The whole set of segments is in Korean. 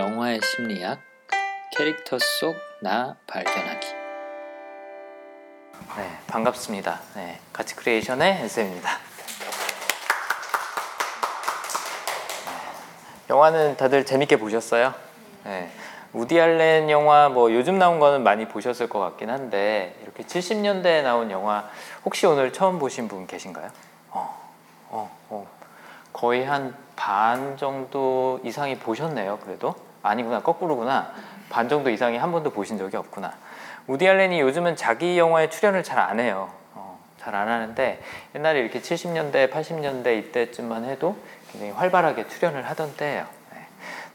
영화의 심리학 캐릭터 속 나 발견하기 네, 반갑습니다. 네, 가치 크리에이션의 앤쌤입니다. 영화는 다들 재밌게 보셨어요? 네, 우디 알렌 영화 뭐 요즘 나온 거는 많이 보셨을 것 같긴 한데 이렇게 70년대에 나온 영화 혹시 오늘 처음 보신 분 계신가요? 어, 어, 어. 거의 한 반 정도 이상이 보셨네요. 그래도 아니구나 거꾸로구나. 반 정도 이상이 한 번도 보신 적이 없구나. 우디 알렌이 요즘은 자기 영화에 출연을 잘 안 해요. 어, 잘안 하는데 옛날에 이렇게 70년대, 80년대 이때쯤만 해도 굉장히 활발하게 출연을 하던 때예요. 네.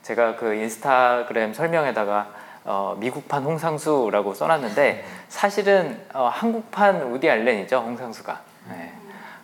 제가 그 인스타그램 설명에다가 어, 미국판 홍상수라고 써놨는데 사실은 어, 한국판 우디 알렌이죠 홍상수가. 네.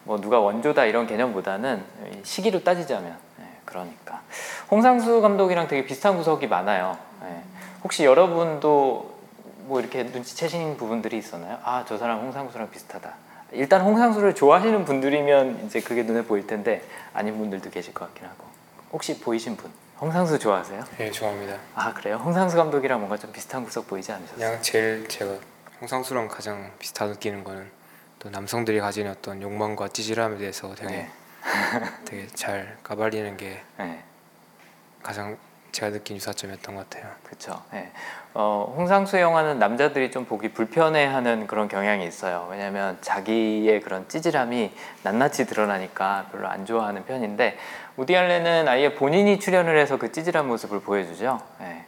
뭐 누가 원조다 이런 개념보다는 시기로 따지자면 네, 그러니까 홍상수 감독이랑 되게 비슷한 구석이 많아요. 네. 혹시 여러분도 뭐 이렇게 눈치채신 부분들이 있었나요? 아 저 사람 홍상수랑 비슷하다. 일단 홍상수를 좋아하시는 분들이면 이제 그게 눈에 보일 텐데 아닌 분들도 계실 것 같긴 하고 혹시 보이신 분 홍상수 좋아하세요? 네 좋아합니다. 아 그래요? 홍상수 감독이랑 뭔가 좀 비슷한 구석 보이지 않으셨어요? 그냥 제일 제가 홍상수랑 가장 비슷하게 느끼는 거는 또 남성들이 가지는 어떤 욕망과 찌질함에 대해서 되게 네. 되게 잘 까발리는 게 네. 가장 제가 느낀 유사점이었던 것 같아요. 그렇죠. 예. 어, 홍상수 영화는 남자들이 좀 보기 불편해하는 그런 경향이 있어요. 왜냐하면 자기의 그런 찌질함이 낱낱이 드러나니까 별로 안 좋아하는 편인데 우디 알렌은 아예 본인이 출연을 해서 그 찌질한 모습을 보여주죠. 예.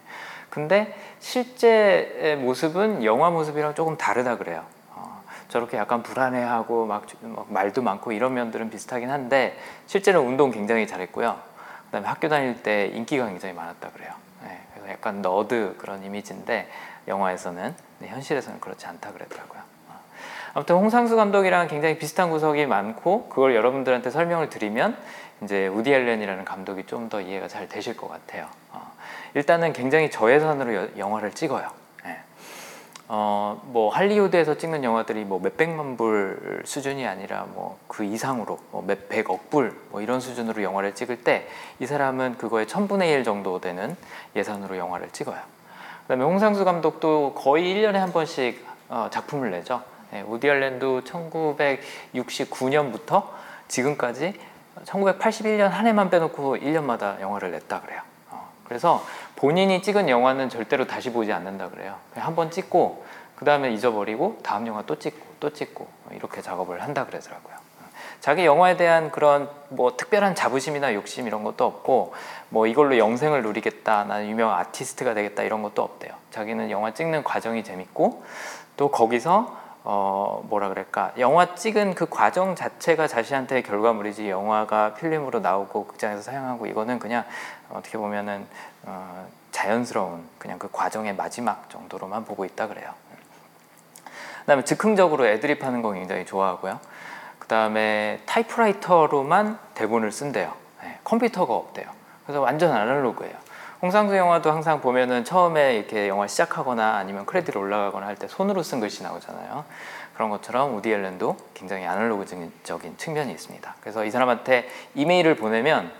근데 실제 모습은 영화 모습이랑 조금 다르다 그래요. 어, 저렇게 약간 불안해하고 막, 막 말도 많고 이런 면들은 비슷하긴 한데 실제로 운동 굉장히 잘했고요. 그다음에 학교 다닐 때 인기가 굉장히 많았다 그래요. 네, 그래서 약간 너드 그런 이미지인데 영화에서는 네, 현실에서는 그렇지 않다 그랬더라고요. 어. 아무튼 홍상수 감독이랑 굉장히 비슷한 구석이 많고 그걸 여러분들한테 설명을 드리면 이제 우디 앨런이라는 감독이 좀 더 이해가 잘 되실 것 같아요. 어, 일단은 굉장히 저예산으로 여- 영화를 찍어요. 예. 어, 뭐 할리우드에서 찍는 영화들이 뭐 몇백만 불 수준이 아니라 뭐 그 이상으로 뭐 몇백억 불 뭐 이런 수준으로 영화를 찍을 때 이 사람은 그거의 천분의 일 정도 되는 예산으로 영화를 찍어요. 그다음에 홍상수 감독도 거의 1년에 한 번씩 어, 작품을 내죠. 예, 우디 알렌도 1969년부터 지금까지 1981년 한 해만 빼놓고 1년마다 영화를 냈다 그래요. 어, 그래서 본인이 찍은 영화는 절대로 다시 보지 않는다 그래요. 한 번 찍고 그 다음에 잊어버리고 다음 영화 또 찍고 또 찍고 이렇게 작업을 한다 그러더라고요. 자기 영화에 대한 그런 뭐 특별한 자부심이나 욕심 이런 것도 없고 뭐 이걸로 영생을 누리겠다 나는 유명한 아티스트가 되겠다 이런 것도 없대요. 자기는 영화 찍는 과정이 재밌고 또 거기서 어 뭐라 그럴까 영화 찍은 그 과정 자체가 자신한테의 결과물이지 영화가 필름으로 나오고 극장에서 상영하고 이거는 그냥 어떻게 보면은 어 자연스러운 그냥 그 과정의 마지막 정도로만 보고 있다 그래요. 그다음에 즉흥적으로 애드립 하는 거 굉장히 좋아하고요. 그다음에 타이프라이터로만 대본을 쓴대요. 네, 컴퓨터가 없대요. 그래서 완전 아날로그예요. 홍상수 영화도 항상 보면은 처음에 이렇게 영화 시작하거나 아니면 크레딧 올라가거나 할 때 손으로 쓴 글씨 나오잖아요. 그런 것처럼 우디 앨런도 굉장히 아날로그적인 측면이 있습니다. 그래서 이 사람한테 이메일을 보내면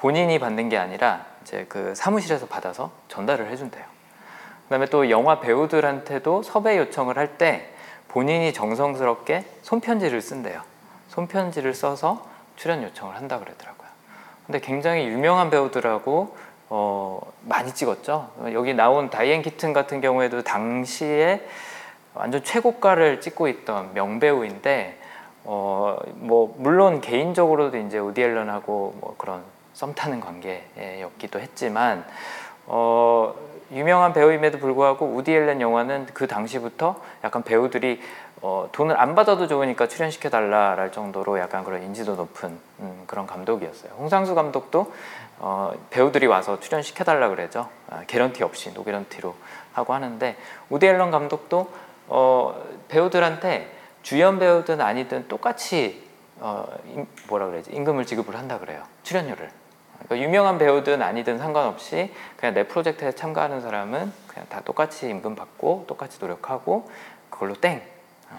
본인이 받는 게 아니라 이제 그 사무실에서 받아서 전달을 해준대요. 그다음에 또 영화 배우들한테도 섭외 요청을 할 때 본인이 정성스럽게 손편지를 쓴대요. 손편지를 써서 출연 요청을 한다 그러더라고요. 근데 굉장히 유명한 배우들하고 어, 많이 찍었죠. 여기 나온 다이앤 키튼 같은 경우에도 당시에 완전 최고가를 찍고 있던 명배우인데 어, 뭐 물론 개인적으로도 이제 우디 앨런하고 뭐 그런 썸 타는 관계였기도 했지만 어, 유명한 배우임에도 불구하고 우디 앨런 영화는 그 당시부터 약간 배우들이 어, 돈을 안 받아도 좋으니까 출연시켜 달라랄 정도로 약간 그런 인지도 높은 음, 그런 감독이었어요. 홍상수 감독도 어, 배우들이 와서 출연시켜 달라 그래죠. 아, 개런티 없이 노개런티로 하고 하는데 우디 앨런 감독도 어, 배우들한테 주연 배우든 아니든 똑같이 어, 임- 뭐라 그래야지 임금을 지급을 한다 그래요. 출연료를. 그러니까 유명한 배우든 아니든 상관없이 그냥 내 프로젝트에 참가하는 사람은 그냥 다 똑같이 임금 받고 똑같이 노력하고 그걸로 땡. 어.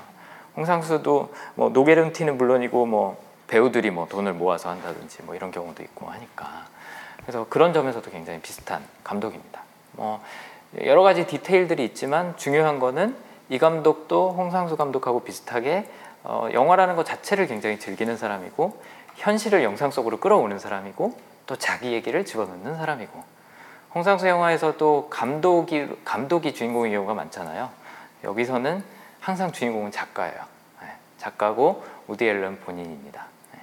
홍상수도 뭐 노게런티는 물론이고 뭐 배우들이 뭐 돈을 모아서 한다든지 뭐 이런 경우도 있고 하니까 그래서 그런 점에서도 굉장히 비슷한 감독입니다. 뭐 여러 가지 디테일들이 있지만 중요한 거는 이 감독도 홍상수 감독하고 비슷하게 어, 영화라는 것 자체를 굉장히 즐기는 사람이고 현실을 영상 속으로 끌어오는 사람이고 또 자기 얘기를 집어넣는 사람이고 홍상수 영화에서도 감독이 감독이 주인공인 경우가 많잖아요. 여기서는 항상 주인공은 작가예요. 네, 작가고 우디 앨런 본인입니다. 네.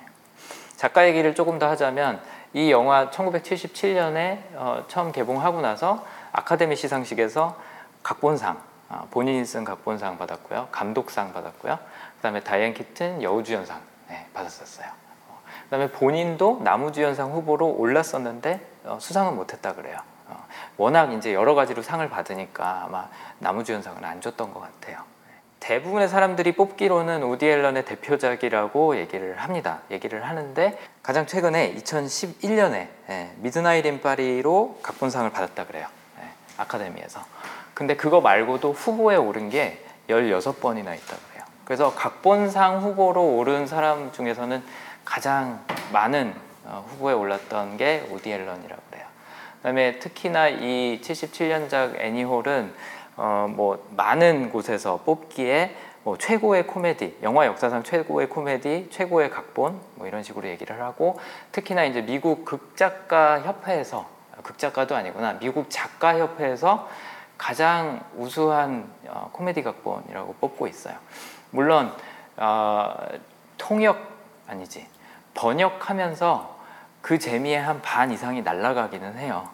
작가 얘기를 조금 더 하자면 이 영화 1977년에 어, 처음 개봉하고 나서 아카데미 시상식에서 각본상 어, 본인이 쓴 각본상 받았고요, 감독상 받았고요, 그 다음에 다이앤 키튼 여우주연상 네, 받았었어요. 어, 그다음에 본인도 남우주연상 후보로 올랐었는데 어, 수상은 못했다 그래요. 어, 워낙 이제 여러 가지로 상을 받으니까 아마 남우주연상은 안 줬던 것 같아요. 대부분의 사람들이 뽑기로는 우디 앨런의 대표작이라고 얘기를 합니다. 얘기를 하는데 가장 최근에 2011년에 예, 미드나잇 인 파리로 각본상을 받았다 그래요. 예, 아카데미에서. 근데 그거 말고도 후보에 오른 게 16번이나 있다 그래요. 그래서 각본상 후보로 오른 사람 중에서는 가장 많은 어, 후보에 올랐던 게 우디 앨런이라고 그래요. 그다음에 특히나 이 77년작 애니홀은 어, 뭐 많은 곳에서 뽑기에 뭐 최고의 코미디, 영화 역사상 최고의 코미디, 최고의 각본 뭐 이런 식으로 얘기를 하고 특히나 이제 미국 극작가 협회에서 극작가도 아니구나 미국 작가 협회에서 가장 우수한 어, 코미디 각본이라고 뽑고 있어요. 물론 어, 통역 아니지 번역하면서 그 재미의 한 반 이상이 날아가기는 해요.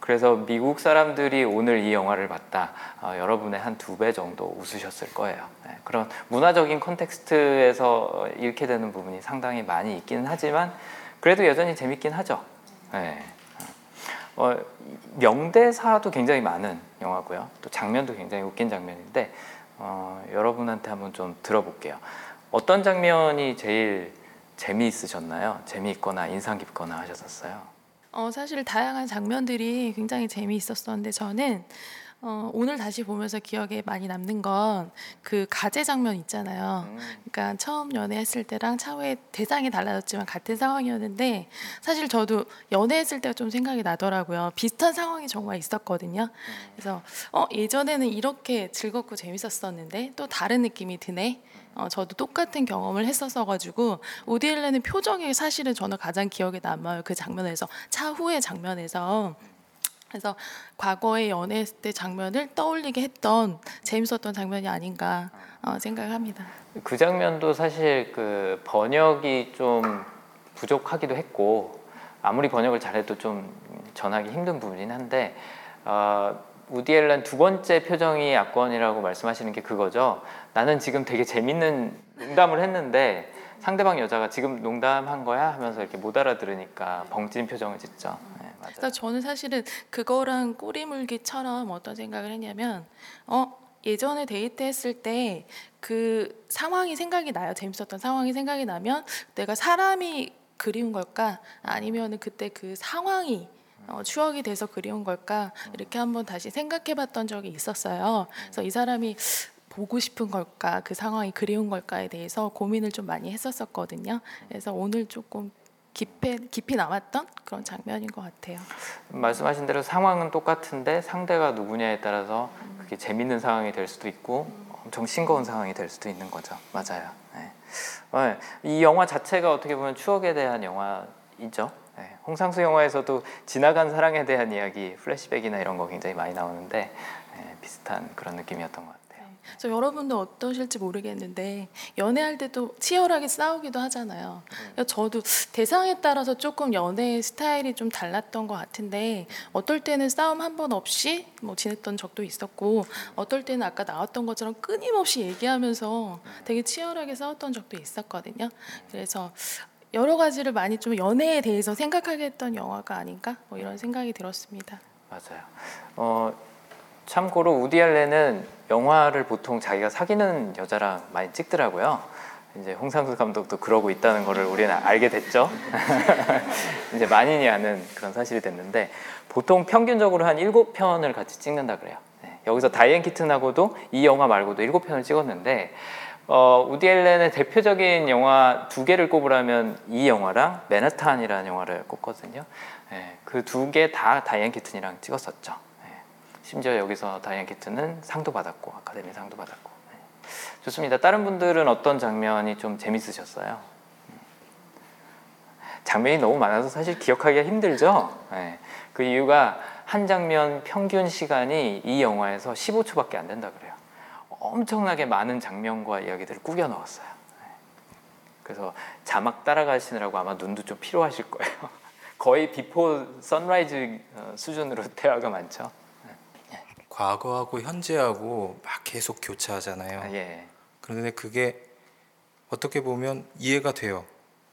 그래서 미국 사람들이 오늘 이 영화를 봤다. 어, 여러분의 한 두 배 정도 웃으셨을 거예요. 네, 그런 문화적인 컨텍스트에서 잃게 되는 부분이 상당히 많이 있기는 하지만 그래도 여전히 재밌긴 하죠. 네. 어, 명대사도 굉장히 많은 영화고요. 또 장면도 굉장히 웃긴 장면인데 어, 여러분한테 한번 좀 들어볼게요. 어떤 장면이 제일 재미있으셨나요? 재미있거나 인상 깊거나 하셨었어요? 어, 사실 다양한 장면들이 굉장히 재미있었었는데 저는 어, 오늘 다시 보면서 기억에 많이 남는 건 그 가제 장면 있잖아요. 음. 그러니까 처음 연애했을 때랑 차후에 대상이 달라졌지만 같은 상황이었는데 사실 저도 연애했을 때가 좀 생각이 나더라고요. 비슷한 상황이 정말 있었거든요. 그래서 어, 예전에는 이렇게 즐겁고 재밌었었는데 또 다른 느낌이 드네. 어, 저도 똑같은 경험을 했었어 가지고 앨런의 표정이 사실은 저는 가장 기억에 남아요. 그 장면에서 차후의 장면에서 그래서 과거의 연애했을 때 장면을 떠올리게 했던 재밌었던 장면이 아닌가 어, 생각을 합니다. 그 장면도 사실 그 번역이 좀 부족하기도 했고 아무리 번역을 잘해도 좀 전하기 힘든 부분이긴 한데 어, 우디 앨런 두 번째 표정이 악권이라고 말씀하시는 게 그거죠. 나는 지금 되게 재밌는 농담을 했는데 상대방 여자가 지금 농담한 거야 하면서 이렇게 못 알아들으니까 벙찐 표정을 짓죠. 네. 그래서 저는 사실은 그거랑 꼬리물기처럼 어떤 생각을 했냐면 어 예전에 데이트했을 때 그 상황이 생각이 나요. 재밌었던 상황이 생각이 나면 내가 사람이 그리운 걸까 아니면은 그때 그 상황이 어, 추억이 돼서 그리운 걸까 이렇게 한번 다시 생각해봤던 적이 있었어요. 그래서 이 사람이 보고 싶은 걸까 그 상황이 그리운 걸까에 대해서 고민을 좀 많이 했었었거든요. 그래서 오늘 조금 깊이 깊이 남았던 그런 장면인 것 같아요. 말씀하신 대로 상황은 똑같은데 상대가 누구냐에 따라서 그게 재밌는 상황이 될 수도 있고 엄청 싱거운 상황이 될 수도 있는 거죠. 맞아요. 네. 어, 이 영화 자체가 어떻게 보면 추억에 대한 영화이죠. 네. 홍상수 영화에서도 지나간 사랑에 대한 이야기, 플래시백이나 이런 거 굉장히 많이 나오는데 네, 비슷한 그런 느낌이었던 것 같아요. 저 여러분도 어떠실지 모르겠는데 연애할 때도 치열하게 싸우기도 하잖아요. 그러니까 저도 대상에 따라서 조금 연애 스타일이 좀 달랐던 것 같은데 어떨 때는 싸움 한 번 없이 뭐 지냈던 적도 있었고 어떨 때는 아까 나왔던 것처럼 끊임없이 얘기하면서 되게 치열하게 싸웠던 적도 있었거든요. 그래서 여러 가지를 많이 좀 연애에 대해서 생각하게 했던 영화가 아닌가 뭐 이런 생각이 들었습니다. 맞아요. 어, 참고로 우디 알렌은 영화를 보통 자기가 사귀는 여자랑 많이 찍더라고요. 이제 홍상수 감독도 그러고 있다는 거를 우리는 알게 됐죠. 이제 만인이 아는 그런 사실이 됐는데 보통 평균적으로 한 일곱 편을 같이 찍는다 그래요. 네, 여기서 다이앤 키튼하고도 이 영화 말고도 일곱 편을 찍었는데 어, 우디 앨런의 대표적인 영화 두 개를 꼽으라면 이 영화랑 맨하탄이라는 영화를 꼽거든요. 예, 그 두 개 다 다이앤 키튼이랑 찍었었죠. 예. 심지어 여기서 다이앤 키튼은 상도 받았고 아카데미 상도 받았고. 예. 좋습니다. 다른 분들은 어떤 장면이 좀 재밌으셨어요? 음. 장면이 너무 많아서 사실 기억하기가 힘들죠. 예. 그 이유가 한 장면 평균 시간이 이 영화에서 15초밖에 안 된다 그래요. 엄청나게 많은 장면과 이야기들을 꾸겨 넣었어요. 예. 그래서 자막 따라가시느라고 아마 눈도 좀 필요하실 거예요. 거의 비포 선라이즈 어, 수준으로 대화가 많죠. 과거하고 현재하고 막 계속 교차하잖아요. 아, 예. 그런데 그게 어떻게 보면 이해가 돼요.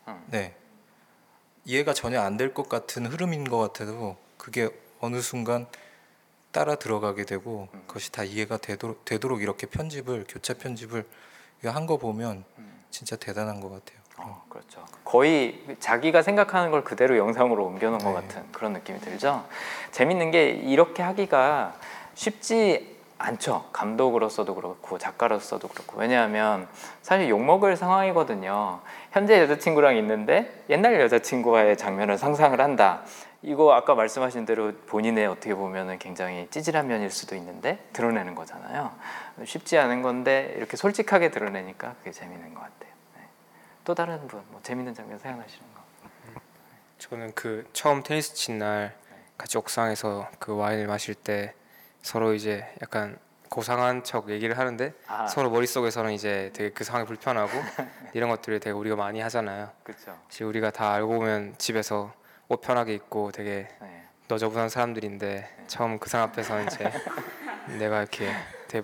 음. 네. 이해가 전혀 안 될 것 같은 흐름인 것 같아도 그게 어느 순간 따라 들어가게 되고 음. 그것이 다 이해가 되도록, 되도록 이렇게 편집을 교차 편집을 한 거 보면 음. 진짜 대단한 것 같아요. 어, 그렇죠. 거의 자기가 생각하는 걸 그대로 영상으로 옮겨놓은 것 네. 같은 그런 느낌이 들죠. 재밌는 게 이렇게 하기가 쉽지 않죠. 감독으로서도 그렇고 작가로서도 그렇고 왜냐하면 사실 욕 먹을 상황이거든요. 현재 여자친구랑 있는데 옛날 여자친구와의 장면을 상상을 한다. 이거 아까 말씀하신 대로 본인의 어떻게 보면은 굉장히 찌질한 면일 수도 있는데 드러내는 거잖아요. 쉽지 않은 건데 이렇게 솔직하게 드러내니까 그게 재밌는 것 같아요. 네. 또 다른 분, 뭐 재밌는 장면 생각나시는 거? 저는 그 처음 테니스 친 날 같이 옥상에서 그 와인을 마실 때 서로 이제 약간 고상한 척 얘기를 하는데 아, 서로 머릿속에서는 이제 되게 그 상황이 불편하고 이런 것들을 되게 우리가 많이 하잖아요. 그렇죠. 지금 우리가 다 알고 보면 집에서 옷 편하게 입고 되게 네. 너저분한 사람들인데 처음 그 사람 앞에서는 이제 내가 이렇게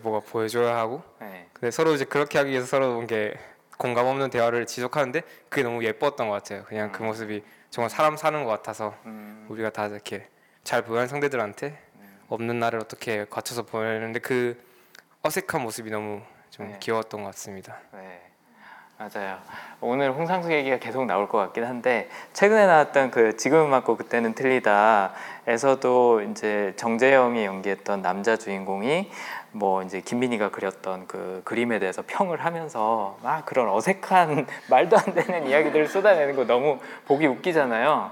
뭐가 보여줘야 하고 네. 근데 서로 이제 그렇게 하기 위해서 서로 이렇게 공감 없는 대화를 지속하는데 그게 너무 예뻤던 것 같아요. 그냥 그 모습이 정말 사람 사는 것 같아서 음, 우리가 다 이렇게 잘 보여하는 상대들한테 없는 날을 어떻게 갖춰서 보내는데 그 어색한 모습이 너무 좀 네. 귀여웠던 것 같습니다. 네. 맞아요. 오늘 홍상수 얘기가 계속 나올 것 같긴 한데 최근에 나왔던 그 지금은 맞고 그때는 틀리다에서도 이제 정재영이 연기했던 남자 주인공이 뭐 이제 김민희가 그렸던 그 그림에 대해서 평을 하면서 막 그런 어색한 말도 안 되는 이야기들을 쏟아내는 거 너무 보기 웃기잖아요.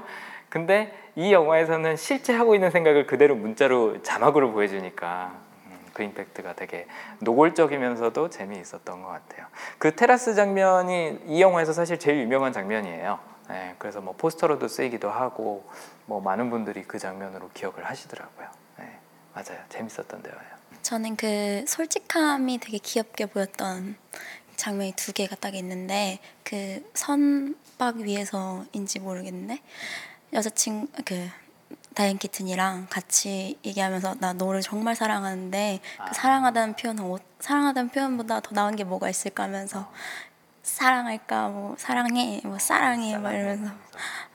근데 이 영화에서는 실제 하고 있는 생각을 그대로 문자로 자막으로 보여주니까 음, 그 임팩트가 되게 노골적이면서도 재미있었던 것 같아요. 그 테라스 장면이 이 영화에서 사실 제일 유명한 장면이에요. 네, 그래서 뭐 포스터로도 쓰이기도 하고 뭐 많은 분들이 그 장면으로 기억을 하시더라고요. 네, 맞아요. 재밌었던 대화예요. 저는 그 솔직함이 되게 귀엽게 보였던 장면이 두 개가 딱 있는데 그 선박 위에서인지 모르겠는데 여자친 그 다이앤 키튼이랑 같이 얘기하면서 나 너를 정말 사랑하는데 아. 그 사랑하다는 표현은 어- 사랑하다는 표현보다 더 나은 게 뭐가 있을까 하면서 사랑할까 뭐 사랑해 뭐 사랑해 막 이러면서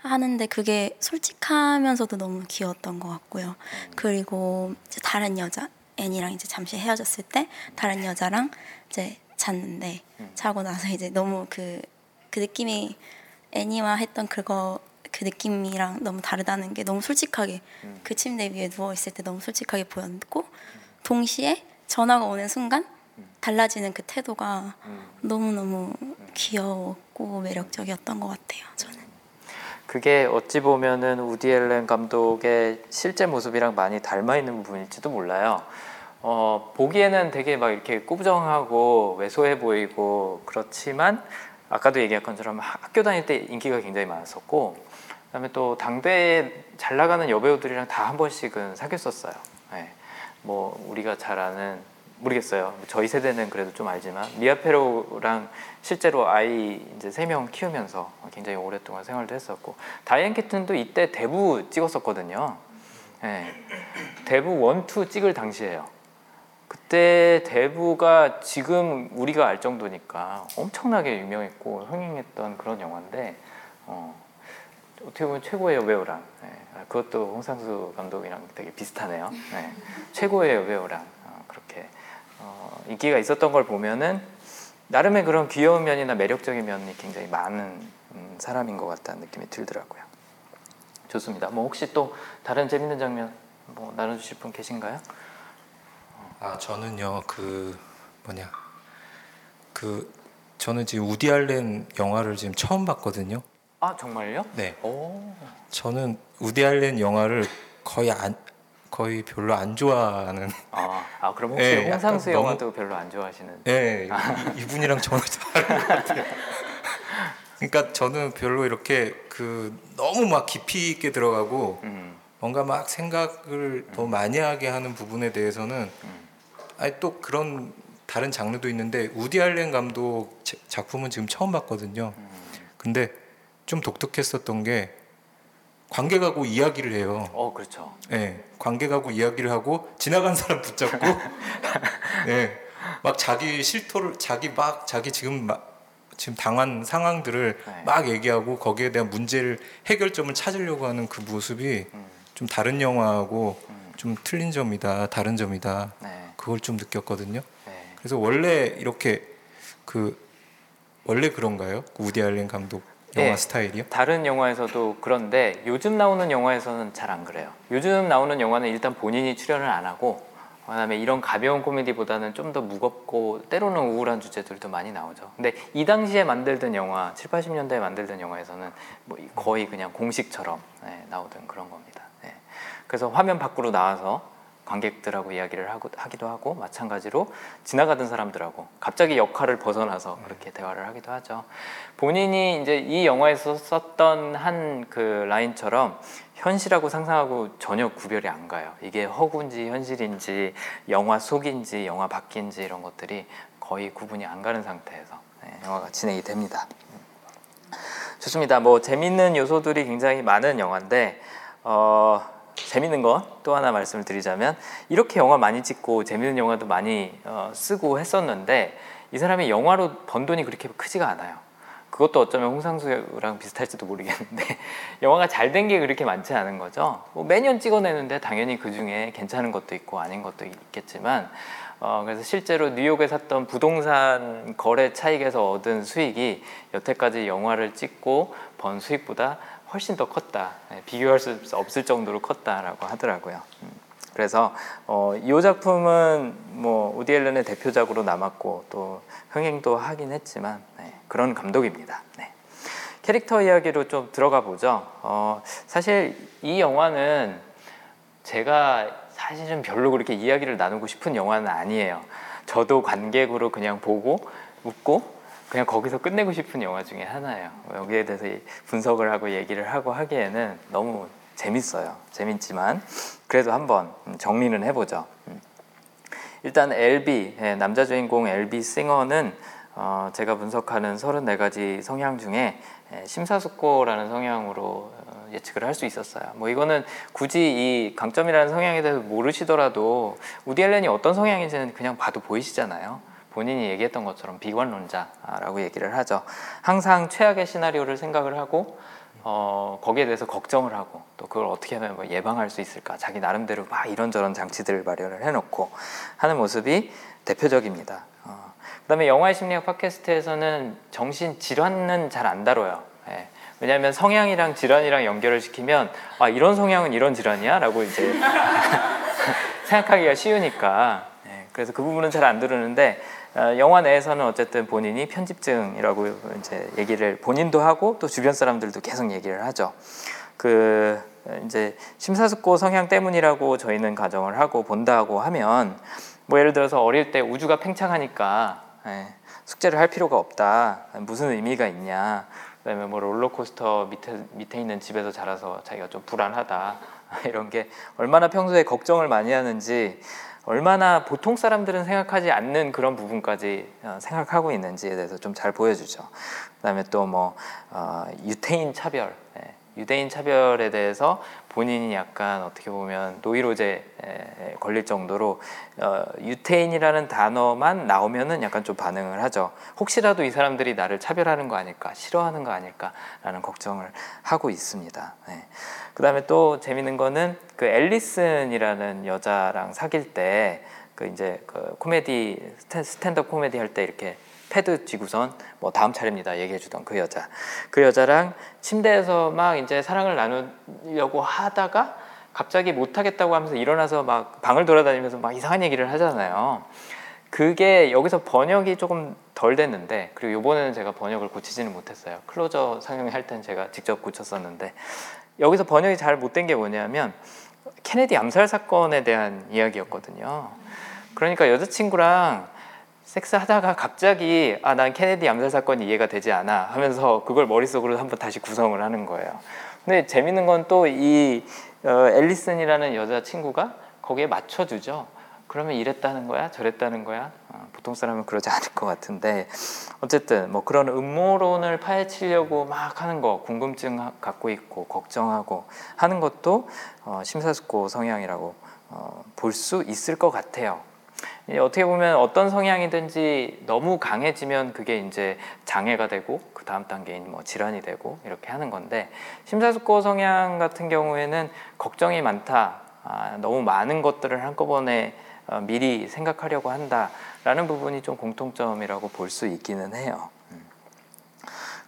하는데 그게 솔직하면서도 너무 귀여웠던 것 같고요. 그리고 이제 다른 여자 애니랑 이제 잠시 헤어졌을 때 다른 여자랑 이제 잤는데 자고 나서 이제 너무 그그 느낌이 애니와 했던 그거 그 느낌이랑 너무 다르다는 게 너무 솔직하게 그 침대 위에 누워 있을 때 너무 솔직하게 보였고 동시에 전화가 오는 순간 달라지는 그 태도가 너무 너무 귀여웠고 매력적이었던 것 같아요. 저는. 그게 어찌 보면은 우디 앨런 감독의 실제 모습이랑 많이 닮아 있는 부분일지도 몰라요. 어, 보기에는 되게 막 이렇게 꾸부정하고 왜소해 보이고 그렇지만 아까도 얘기한 것처럼 하- 학교 다닐 때 인기가 굉장히 많았었고 그다음에 또 당대에 잘 나가는 여배우들이랑 다 한 번씩은 사귀었었어요. 네. 뭐 우리가 잘 아는 모르겠어요. 저희 세대는 그래도 좀 알지만 미아 패로랑 실제로 아이 이제 세 명 키우면서 굉장히 오랫동안 생활도 했었고 다이앤 키튼도 이때 대부 찍었었거든요. 네. 대부 one two 찍을 당시에요. 그때 대부가 지금 우리가 알 정도니까 엄청나게 유명했고 흥행했던 그런 영화인데 어, 어떻게 보면 최고의 여배우랑 네. 아, 그것도 홍상수 감독이랑 되게 비슷하네요. 네. 최고의 여배우랑 어, 그렇게 어, 인기가 있었던 걸 보면은 나름의 그런 귀여운 면이나 매력적인 면이 굉장히 많은 음, 사람인 것 같다는 느낌이 들더라고요. 좋습니다. 뭐 혹시 또 다른 재밌는 장면 뭐 나눠주실 분 계신가요? 아 저는요 그 뭐냐 그 저는 지금 우디 알렌 영화를 지금 처음 봤거든요. 아 정말요? 네. 오. 저는 우디 알렌 영화를 거의 안 거의 별로 안 좋아하는. 아, 아 그럼 혹시 네, 홍상수 영화도 별로 안 좋아하시는? 네, 이- 이분이랑 저는 다른 것 같아요. 그러니까 저는 별로 이렇게 그 너무 막 깊이 있게 들어가고 음. 뭔가 막 생각을 더 많이 하게 하는 부분에 대해서는 아니 또 그런 다른 장르도 있는데 우디 알렌 감독 자- 작품은 지금 처음 봤거든요. 근데 좀 독특했었던 게 관객하고 이야기를 해요. 어 그렇죠. 예, 관객하고 이야기를 하고 지나간 사람 붙잡고, 예, 막 자기 실토를 자기 막 자기 지금 막 지금 당한 상황들을 네. 막 얘기하고 거기에 대한 문제를 해결점을 찾으려고 하는 그 모습이 음. 좀 다른 영화하고 음. 좀 틀린 점이다, 다른 점이다. 네. 그걸 좀 느꼈거든요. 네. 그래서 원래 이렇게 그 원래 그런가요? 그 우디 알렌 감독 영화 네. 스타일이요? 다른 영화에서도 그런데 요즘 나오는 영화에서는 잘 안 그래요. 요즘 나오는 영화는 일단 본인이 출연을 안 하고 그다음에 이런 가벼운 코미디보다는 좀 더 무겁고 때로는 우울한 주제들도 많이 나오죠. 근데 이 당시에 만들던 영화, 7, 80년대에 만들던 영화에서는 뭐 거의 그냥 공식처럼 네, 나오던 그런 겁니다. 네. 그래서 화면 밖으로 나와서 관객들하고 이야기를 하고, 하기도 하고 마찬가지로 지나가던 사람들하고 갑자기 역할을 벗어나서 그렇게 대화를 하기도 하죠. 본인이 이제 이 영화에서 썼던 한 그 라인처럼 현실하고 상상하고 전혀 구별이 안 가요. 이게 허구인지 현실인지 영화 속인지 영화 밖인지 이런 것들이 거의 구분이 안 가는 상태에서 네, 영화가 진행이 됩니다. 좋습니다. 뭐 재밌는 요소들이 굉장히 많은 영화인데 어, 재밌는 건또 하나 말씀을 드리자면 이렇게 영화 많이 찍고 재밌는 영화도 많이 어, 쓰고 했었는데 이 사람이 영화로 번 돈이 그렇게 크지가 않아요. 그것도 어쩌면 홍상수랑 비슷할지도 모르겠는데 영화가 잘 된 게 그렇게 많지 않은 거죠. 뭐 매년 찍어내는데 당연히 그 중에 괜찮은 것도 있고 아닌 것도 있겠지만 어, 그래서 실제로 뉴욕에 샀던 부동산 거래 차익에서 얻은 수익이 여태까지 영화를 찍고 번 수익보다 훨씬 더 컸다. 예, 비교할 수 없을 정도로 컸다라고 하더라고요. 음. 그래서 어, 이 작품은 뭐 우디 앨런의 대표작으로 남았고 또 흥행도 하긴 했지만 네, 그런 감독입니다. 네. 캐릭터 이야기로 좀 들어가 보죠. 어, 사실 이 영화는 제가 사실은 별로 그렇게 이야기를 나누고 싶은 영화는 아니에요. 저도 관객으로 그냥 보고 웃고 그냥 거기서 끝내고 싶은 영화 중에 하나예요. 여기에 대해서 분석을 하고 얘기를 하고 하기에는 너무 재밌어요. 재밌지만 그래도 한번 정리는 해보죠. 음. 일단 LB 예, 남자 주인공 LB 싱어는 어, 제가 분석하는 34가지 성향 중에 예, 심사숙고라는 성향으로 어, 예측을 할 수 있었어요. 뭐 이거는 굳이 이 강점이라는 성향에 대해서 모르시더라도 우디 앨런이 어떤 성향인지는 그냥 봐도 보이시잖아요. 본인이 얘기했던 것처럼 비관론자라고 얘기를 하죠. 항상 최악의 시나리오를 생각을 하고 어, 거기에 대해서 걱정을 하고 또 그걸 어떻게 하면 뭐 예방할 수 있을까 자기 나름대로 막 이런저런 장치들을 마련을 해놓고 하는 모습이 대표적입니다. 어, 그다음에 영화의 심리학 팟캐스트에서는 정신 질환은 잘 안 다뤄요. 예. 왜냐하면 성향이랑 질환이랑 연결을 시키면 아 이런 성향은 이런 질환이야라고 이제 생각하기가 쉬우니까 예. 그래서 그 부분은 잘안 들으는데 어, 영화 내에서는 어쨌든 본인이 편집증이라고 이제 얘기를 본인도 하고 또 주변 사람들도 계속 얘기를 하죠. 그 이제 심사숙고 성향 때문이라고 저희는 가정을 하고 본다고 하면 뭐 예를 들어서 어릴 때 우주가 팽창하니까 예, 숙제를 할 필요가 없다. 무슨 의미가 있냐. 그다음에 뭐 롤러코스터 밑에 밑에 있는 집에서 자라서 자기가 좀 불안하다. 이런 게 얼마나 평소에 걱정을 많이 하는지 얼마나 보통 사람들은 생각하지 않는 그런 부분까지 어, 생각하고 있는지에 대해서 좀 잘 보여주죠. 그다음에 또뭐 어, 유태인 차별, 예, 유대인 차별에 대해서 본인이 약간 어떻게 보면 노이로제에 걸릴 정도로 어, 유태인이라는 단어만 나오면은 약간 좀 반응을 하죠. 혹시라도 이 사람들이 나를 차별하는 거 아닐까, 싫어하는 거 아닐까라는 걱정을 하고 있습니다. 네. 그 다음에 또 재밌는 거는 그 앨리슨이라는 여자랑 사귈 때 그 이제 그 코미디 스탠드업 코미디 할 때 이렇게 패드 쥐고선 뭐 다음 차례입니다 얘기해 주던 그 여자 그 여자랑 침대에서 막 이제 사랑을 나누려고 하다가 갑자기 못 하겠다고 하면서 일어나서 막 방을 돌아다니면서 막 이상한 얘기를 하잖아요. 그게 여기서 번역이 조금 덜덜 됐는데 그리고 이번에는 제가 번역을 고치지는 못했어요. 클로저 상영할 때는 제가 직접 고쳤었는데 여기서 번역이 잘 못된 게 뭐냐면 케네디 암살 사건에 대한 이야기였거든요. 그러니까 여자친구랑 섹스하다가 갑자기 아 난 케네디 암살 사건이 이해가 되지 않아 하면서 그걸 머릿속으로 한번 다시 구성을 하는 거예요. 근데 재밌는 건 또이 어, 앨리슨이라는 여자친구가 거기에 맞춰주죠. 그러면 이랬다는 거야, 저랬다는 거야. 어, 보통 사람은 그러지 않을 것 같은데 어쨌든 뭐 그런 음모론을 파헤치려고 막 하는 거, 궁금증 하- 갖고 있고 걱정하고 하는 것도 어, 심사숙고 성향이라고 어, 볼수 있을 것 같아요. 이 어떻게 보면 어떤 성향이든지 너무 강해지면 그게 이제 장애가 되고 그 다음 단계인 뭐 질환이 되고 이렇게 하는 건데 심사숙고 성향 같은 경우에는 걱정이 많다, 아, 너무 많은 것들을 한꺼번에 어, 미리 생각하려고 한다라는 부분이 좀 공통점이라고 볼 수 있기는 해요. 음.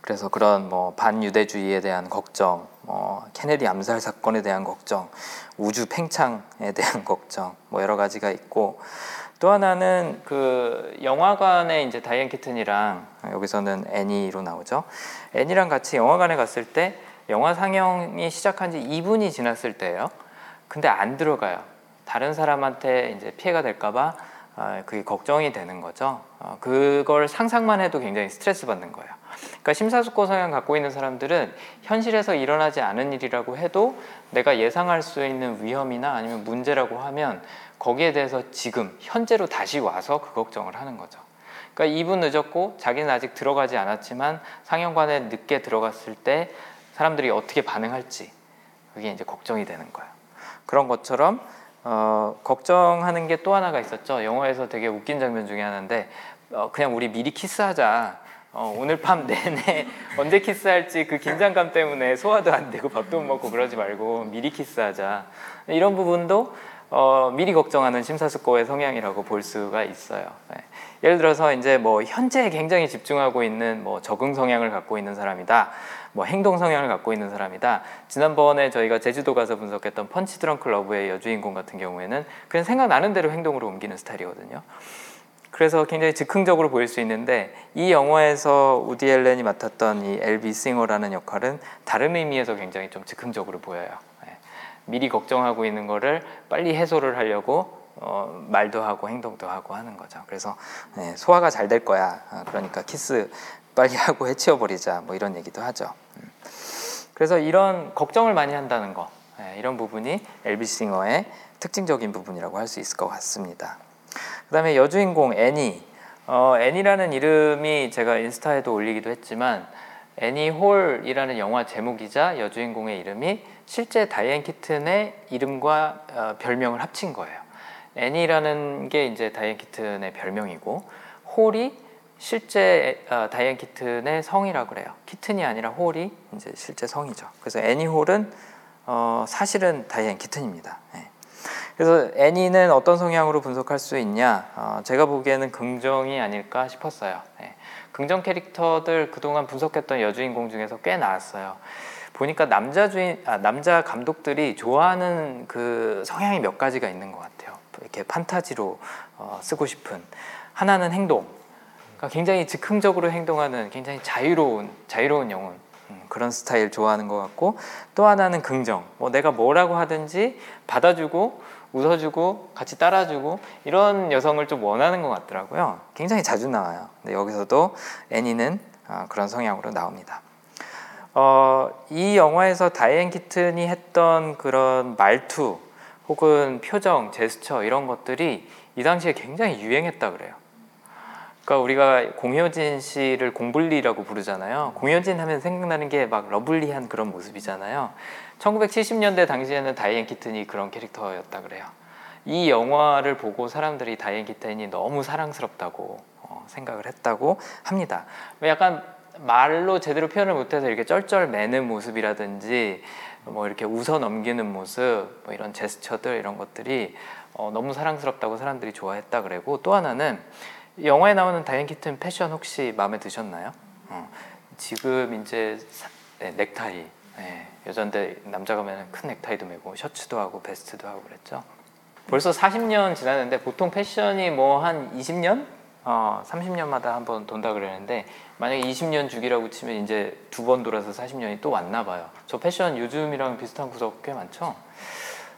그래서 그런 뭐 반유대주의에 대한 걱정, 뭐 케네디 암살 사건에 대한 걱정, 우주 팽창에 대한 걱정, 뭐 여러 가지가 있고 또 하나는 그 영화관에 이제 다이앤 키튼이랑 여기서는 애니로 나오죠. 애니랑 같이 영화관에 갔을 때 영화 상영이 시작한 지 2분이 지났을 때예요. 근데 안 들어가요. 다른 사람한테 이제 피해가 될까봐 어, 그게 걱정이 되는 거죠. 어, 그걸 상상만 해도 굉장히 스트레스 받는 거예요. 그러니까 심사숙고 성향 갖고 있는 사람들은 현실에서 일어나지 않은 일이라고 해도 내가 예상할 수 있는 위험이나 아니면 문제라고 하면 거기에 대해서 지금 현재로 다시 와서 그 걱정을 하는 거죠. 그러니까 2분 늦었고 자기는 아직 들어가지 않았지만 상영관에 늦게 들어갔을 때 사람들이 어떻게 반응할지 그게 이제 걱정이 되는 거예요. 그런 것처럼 어, 걱정하는 게 또 하나가 있었죠. 영화에서 되게 웃긴 장면 중에 하나인데 어, 그냥 우리 미리 키스하자. 어, 오늘 밤 내내 언제 키스할지 그 긴장감 때문에 소화도 안 되고 밥도 못 먹고 그러지 말고 미리 키스하자. 이런 부분도 어, 미리 걱정하는 심사숙고의 성향이라고 볼 수가 있어요. 네. 예를 들어서 이제 뭐 현재에 굉장히 집중하고 있는 뭐 적응 성향을 갖고 있는 사람이다. 뭐 행동 성향을 갖고 있는 사람이다. 지난번에 저희가 제주도 가서 분석했던 펀치 드렁크 러브의 여주인공 같은 경우에는 그냥 생각나는 대로 행동으로 옮기는 스타일이거든요. 그래서 굉장히 즉흥적으로 보일 수 있는데 이 영화에서 우디 앨런이 맡았던 이 엘비 싱어라는 역할은 다른 의미에서 굉장히 좀 즉흥적으로 보여요. 예. 미리 걱정하고 있는 거를 빨리 해소를 하려고 어, 말도 하고 행동도 하고 하는 거죠. 그래서 예, 소화가 잘 될 거야. 아, 그러니까 키스 빨리 하고 해치워버리자. 뭐 이런 얘기도 하죠. 음. 그래서 이런 걱정을 많이 한다는 거, 예, 이런 부분이 엘비 싱어의 특징적인 부분이라고 할 수 있을 것 같습니다. 그 다음에 여주인공 애니, 어, 애니라는 이름이 제가 인스타에도 올리기도 했지만 애니 홀이라는 영화 제목이자 여주인공의 이름이 실제 다이앤 키튼의 이름과 어, 별명을 합친 거예요. 애니라는 게 이제 다이앤 키튼의 별명이고 홀이 실제 어, 다이앤 키튼의 성이라고 그래요. 키튼이 아니라 홀이 이제 실제 성이죠. 그래서 애니 홀은 어, 사실은 다이앤 키튼입니다. 예. 그래서 애니는 어떤 성향으로 분석할 수 있냐? 어, 제가 보기에는 긍정이 아닐까 싶었어요. 예. 긍정 캐릭터들 그동안 분석했던 여주인공 중에서 꽤 나왔어요. 보니까 남자 주인, 아, 남자 감독들이 좋아하는 그 성향이 몇 가지가 있는 것 같아요. 이렇게 판타지로 어, 쓰고 싶은 하나는 행동. 그러니까 굉장히 즉흥적으로 행동하는 굉장히 자유로운 자유로운 영혼 음, 그런 스타일 좋아하는 것 같고 또 하나는 긍정. 뭐 내가 뭐라고 하든지 받아주고 웃어주고 같이 따라주고 이런 여성을 좀 원하는 것 같더라고요. 굉장히 자주 나와요. 근데 여기서도 애니는 아, 그런 성향으로 나옵니다. 어, 이 영화에서 다이앤 키튼이 했던 그런 말투 혹은 표정, 제스처 이런 것들이 이 당시에 굉장히 유행했다 그래요. 그러니까 우리가 공효진 씨를 공블리라고 부르잖아요. 공효진 하면 생각나는 게 막 lovely한 그런 모습이잖아요. 1970년대 당시에는 다이앤 키튼이 그런 캐릭터였다 그래요. 이 영화를 보고 사람들이 다이앤 키튼이 너무 사랑스럽다고 어, 생각을 했다고 합니다. 약간 말로 제대로 표현을 못해서 이렇게 쩔쩔 매는 모습이라든지 뭐 이렇게 웃어 넘기는 모습, 뭐 이런 제스처들 이런 것들이 어, 너무 사랑스럽다고 사람들이 좋아했다 그래고 또 하나는 영화에 나오는 다이앤 키튼 패션 혹시 마음에 드셨나요? 어, 지금 이제 사, 네, 넥타이 네, 여잔데 남자가 면은 큰 넥타이도 메고 셔츠도 하고 베스트도 하고 그랬죠. 벌써 40년 지났는데 보통 패션이 뭐 한 20년 어, 30년마다 한 번 돈다 그러는데 만약에 20년 주기라고 치면 이제 두 번 돌아서 40년이 또 왔나 봐요. 저 패션 요즘이랑 비슷한 구석 꽤 많죠.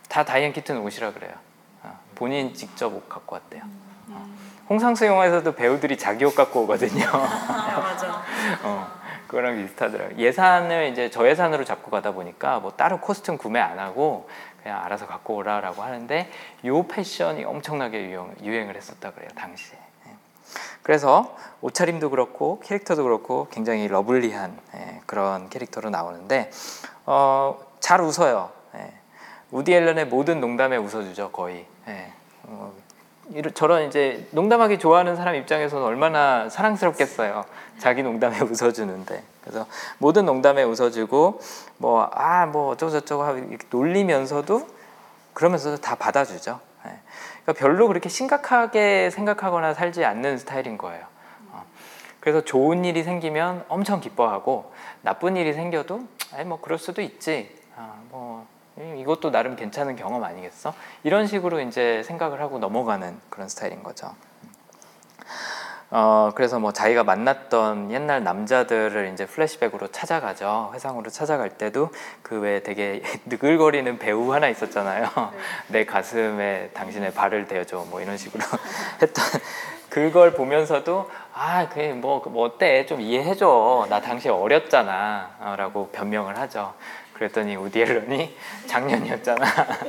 다 다이앤 키튼 옷이라 그래요. 어, 본인 직접 옷 갖고 왔대요. 어. 홍상수 영화에서도 배우들이 자기 옷 갖고 오거든요. 맞아. 어, 그거랑 비슷하더라고요. 예산을 이제 저예산으로 잡고 가다 보니까 뭐 따로 costume 구매 안 하고 그냥 알아서 갖고 오라라고 하는데 요 패션이 엄청나게 유행, 유행을 했었다 그래요 당시에. 예. 그래서 옷차림도 그렇고 캐릭터도 그렇고 굉장히 lovely한 예, 그런 캐릭터로 나오는데 어, 잘 웃어요. 예. 우디 앨런의 모든 농담에 웃어주죠 거의. 예. 어, 저런 이제 농담하기 좋아하는 사람 입장에서는 얼마나 사랑스럽겠어요. 자기 농담에 웃어주는데. 그래서 모든 농담에 웃어주고 뭐 아 뭐 어쩌고 저쩌고 하고 이렇게 놀리면서도 그러면서도 다 받아주죠. 예. 그러니까 별로 그렇게 심각하게 생각하거나 살지 않는 스타일인 거예요. 어. 그래서 좋은 일이 생기면 엄청 기뻐하고 나쁜 일이 생겨도 아이 뭐 그럴 수도 있지. 아, 뭐 이- 이것도 나름 괜찮은 경험 아니겠어? 이런 식으로 이제 생각을 하고 넘어가는 그런 스타일인 거죠. 어 그래서 뭐 자기가 만났던 옛날 남자들을 이제 플래시백으로 찾아가죠. 회상으로 찾아갈 때도 그 외에 되게 느글거리는 배우 하나 있었잖아요. 내 가슴에 당신의 발을 대어줘. 뭐 이런 식으로 했던 그걸 보면서도 아 그게 뭐, 뭐 어때? 좀 이해해줘. 나 당시 어렸잖아 라고 변명을 하죠 그랬더니 우디 앨런이 작년이었잖아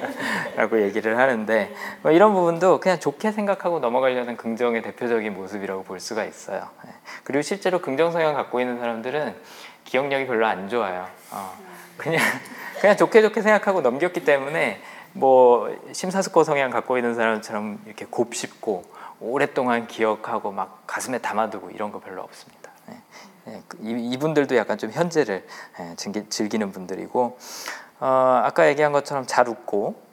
라고 얘기를 하는데 뭐 이런 부분도 그냥 좋게 생각하고 넘어가려는 긍정의 대표적인 모습이라고 볼 수가 있어요 예. 그리고 실제로 긍정 성향 갖고 있는 사람들은 기억력이 별로 안 좋아요 어, 그냥 그냥 좋게 좋게 생각하고 넘겼기 때문에 뭐 심사숙고 성향 갖고 있는 사람처럼 이렇게 곱씹고 오랫동안 기억하고 막 가슴에 담아두고 이런 거 별로 없습니다. 예. 예, 그 이- 이분들도 약간 좀 현재를 예, 즐기, 즐기는 분들이고 어, 아까 얘기한 것처럼 잘 웃고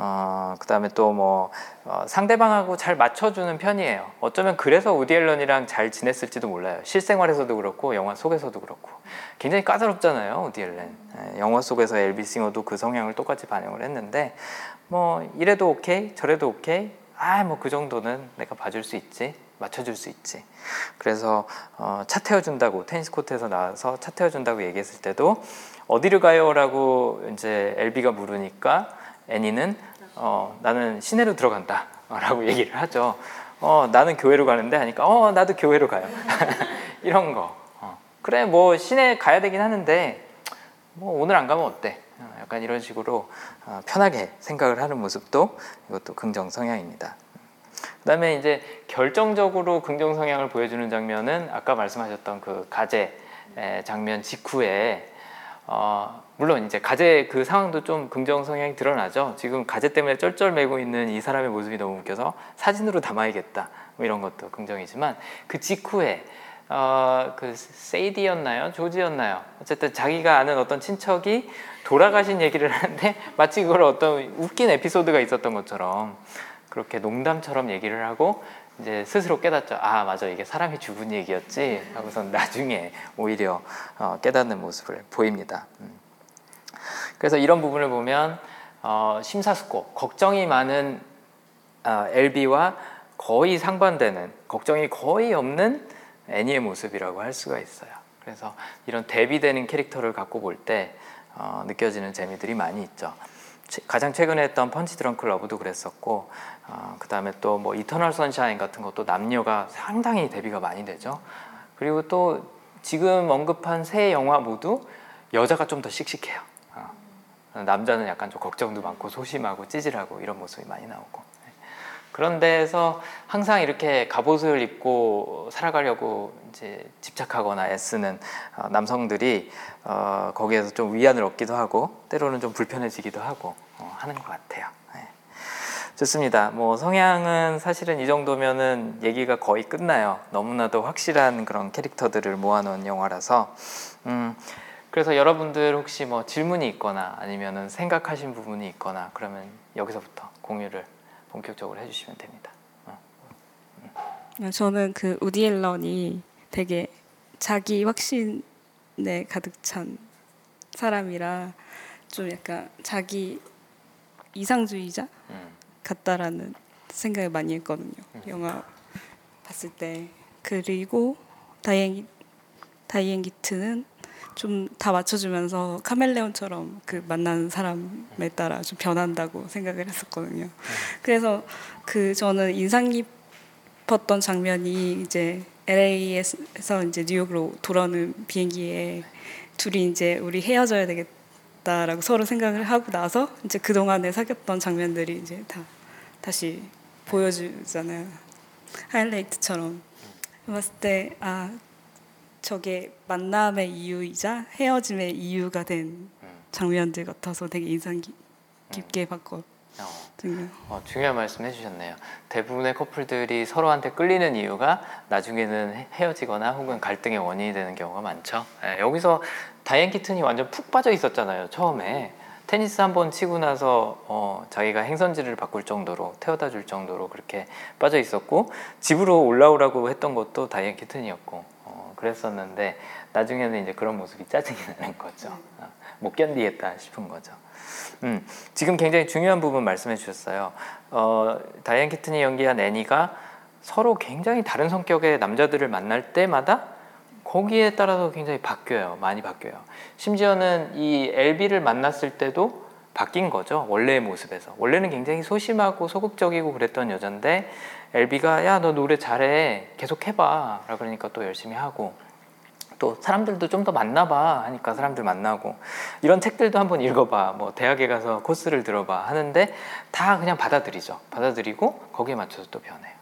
어, 그 다음에 또뭐 어, 상대방하고 잘 맞춰주는 편이에요. 어쩌면 그래서 우디 앨런이랑 잘 지냈을지도 몰라요. 실생활에서도 그렇고 영화 속에서도 그렇고 굉장히 까다롭잖아요, 우디 앨런. 예, 영화 속에서 엘비 싱어도 그 성향을 똑같이 반영을 했는데 뭐 이래도 오케이, 저래도 오케이. 아, 뭐 그 정도는 내가 봐줄 수 있지, 맞춰줄 수 있지. 그래서 어, 차 태워준다고 테니스 코트에서 나와서 차 태워준다고 얘기했을 때도 어디를 가요라고 이제 엘비가 물으니까 애니는 어, 나는 시내로 들어간다라고 얘기를 하죠. 어, 나는 교회로 가는데 하니까 어, 나도 교회로 가요. 이런 거. 어. 그래, 뭐 시내 가야 되긴 하는데 뭐 오늘 안 가면 어때? 어, 약간 이런 식으로 어, 편하게 생각을 하는 모습도 이것도 긍정 성향입니다. 그다음에 이제 결정적으로 긍정 성향을 보여주는 장면은 아까 말씀하셨던 그 에, 장면 직후에 어, 물론 이제 가제 그 상황도 좀 긍정 성향이 드러나죠. 지금 가제 때문에 쩔쩔매고 있는 이 사람의 모습이 너무 웃겨서 사진으로 담아야겠다. 뭐 이런 것도 긍정이지만 그 직후에 어, 그 세이디였나요? 조지였나요? 어쨌든 자기가 아는 어떤 친척이 돌아가신 얘기를 하는데 마치 그걸 어떤 웃긴 에피소드가 있었던 것처럼 그렇게 농담처럼 얘기를 하고 이제 스스로 깨닫죠. 아 맞아 이게 사람이 죽은 얘기였지. 하고선 나중에 오히려 어, 깨닫는 모습을 보입니다. 음. 그래서 이런 부분을 보면 어, 심사숙고 걱정이 많은 어, 앨비와 거의 상반되는 걱정이 거의 없는 애니의 모습이라고 할 수가 있어요. 그래서 이런 대비되는 캐릭터를 갖고 볼 때 어, 느껴지는 재미들이 많이 있죠. 최- 가장 최근에 했던 펀치 드렁크 러브도 그랬었고 어, 그다음에 또 뭐 이터널 선샤인 같은 것도 남녀가 상당히 대비가 많이 되죠. 그리고 또 지금 언급한 세 영화 모두 여자가 좀 더 씩씩해요. 어. 남자는 약간 좀 걱정도 많고 소심하고 찌질하고 이런 모습이 많이 나오고 네. 그런 데서 항상 이렇게 갑옷을 입고 살아가려고 이제 집착하거나 애쓰는 어, 남성들이 어, 거기에서 좀 위안을 얻기도 하고 때로는 좀 불편해지기도 하고 어, 하는 것 같아요. 네. 좋습니다. 뭐 성향은 사실은 이 정도면은 얘기가 거의 끝나요. 너무나도 확실한 그런 캐릭터들을 모아놓은 영화라서 음, 그래서 여러분들 혹시 뭐 질문이 있거나 아니면은 생각하신 부분이 있거나 그러면 여기서부터 공유를 본격적으로 해주시면 됩니다. 저는 그 우디 앨런이 되게 자기 확신에 가득 찬 사람이라 좀 약간 자기 이상주의자 음. 같다라는 생각을 많이 했거든요. 영화 봤을 때 그리고 다이앤 다이앤 기트는 좀 다 맞춰주면서 카멜레온처럼 그 만나는 사람에 따라 좀 변한다고 생각을 했었거든요. 그래서 그 저는 인상 깊었던 장면이 이제 LA에서 이제 뉴욕으로 돌아오는 비행기에 둘이 이제 우리 헤어져야 되겠다라고 서로 생각을 하고 나서 이제 그 동안에 사귀었던 장면들이 이제 다 다시 보여주잖아요. 하이라이트처럼 봤을 때 아 저게 만남의 이유이자 헤어짐의 이유가 된 장면들 같아서 되게 인상 깊- 깊게 봤거든요. 어, 어, 중요한 말씀 해주셨네요. 대부분의 커플들이 서로한테 끌리는 이유가 나중에는 헤- 헤어지거나 혹은 갈등의 원인이 되는 경우가 많죠. 예, 여기서 다이앤 키튼이 완전 푹 빠져 있었잖아요. 처음에 테니스 한 번 치고 나서 어, 자기가 행선지를 바꿀 정도로 태워다 줄 정도로 그렇게 빠져 있었고 집으로 올라오라고 했던 것도 다이앤 키튼이었고 어, 그랬었는데 나중에는 이제 그런 모습이 짜증이 나는 거죠. 어, 못 견디겠다 싶은 거죠. 음, 지금 굉장히 중요한 부분 말씀해 주셨어요. 어, 다이앤 키튼이 연기한 애니가 서로 굉장히 다른 성격의 남자들을 만날 때마다 거기에 따라서 굉장히 바뀌어요. 많이 바뀌어요. 심지어는 이 엘비를 만났을 때도 바뀐 거죠. 원래의 모습에서. 원래는 굉장히 소심하고 소극적이고 그랬던 여잔데 엘비가 야 너 노래 잘해 계속 해봐 라 그러니까 또 열심히 하고 또 사람들도 좀 더 만나봐 하니까 사람들 만나고 이런 책들도 한번 읽어봐 뭐 대학에 가서 코스를 들어봐 하는데 다 그냥 받아들이죠 받아들이고 거기에 맞춰서 또 변해요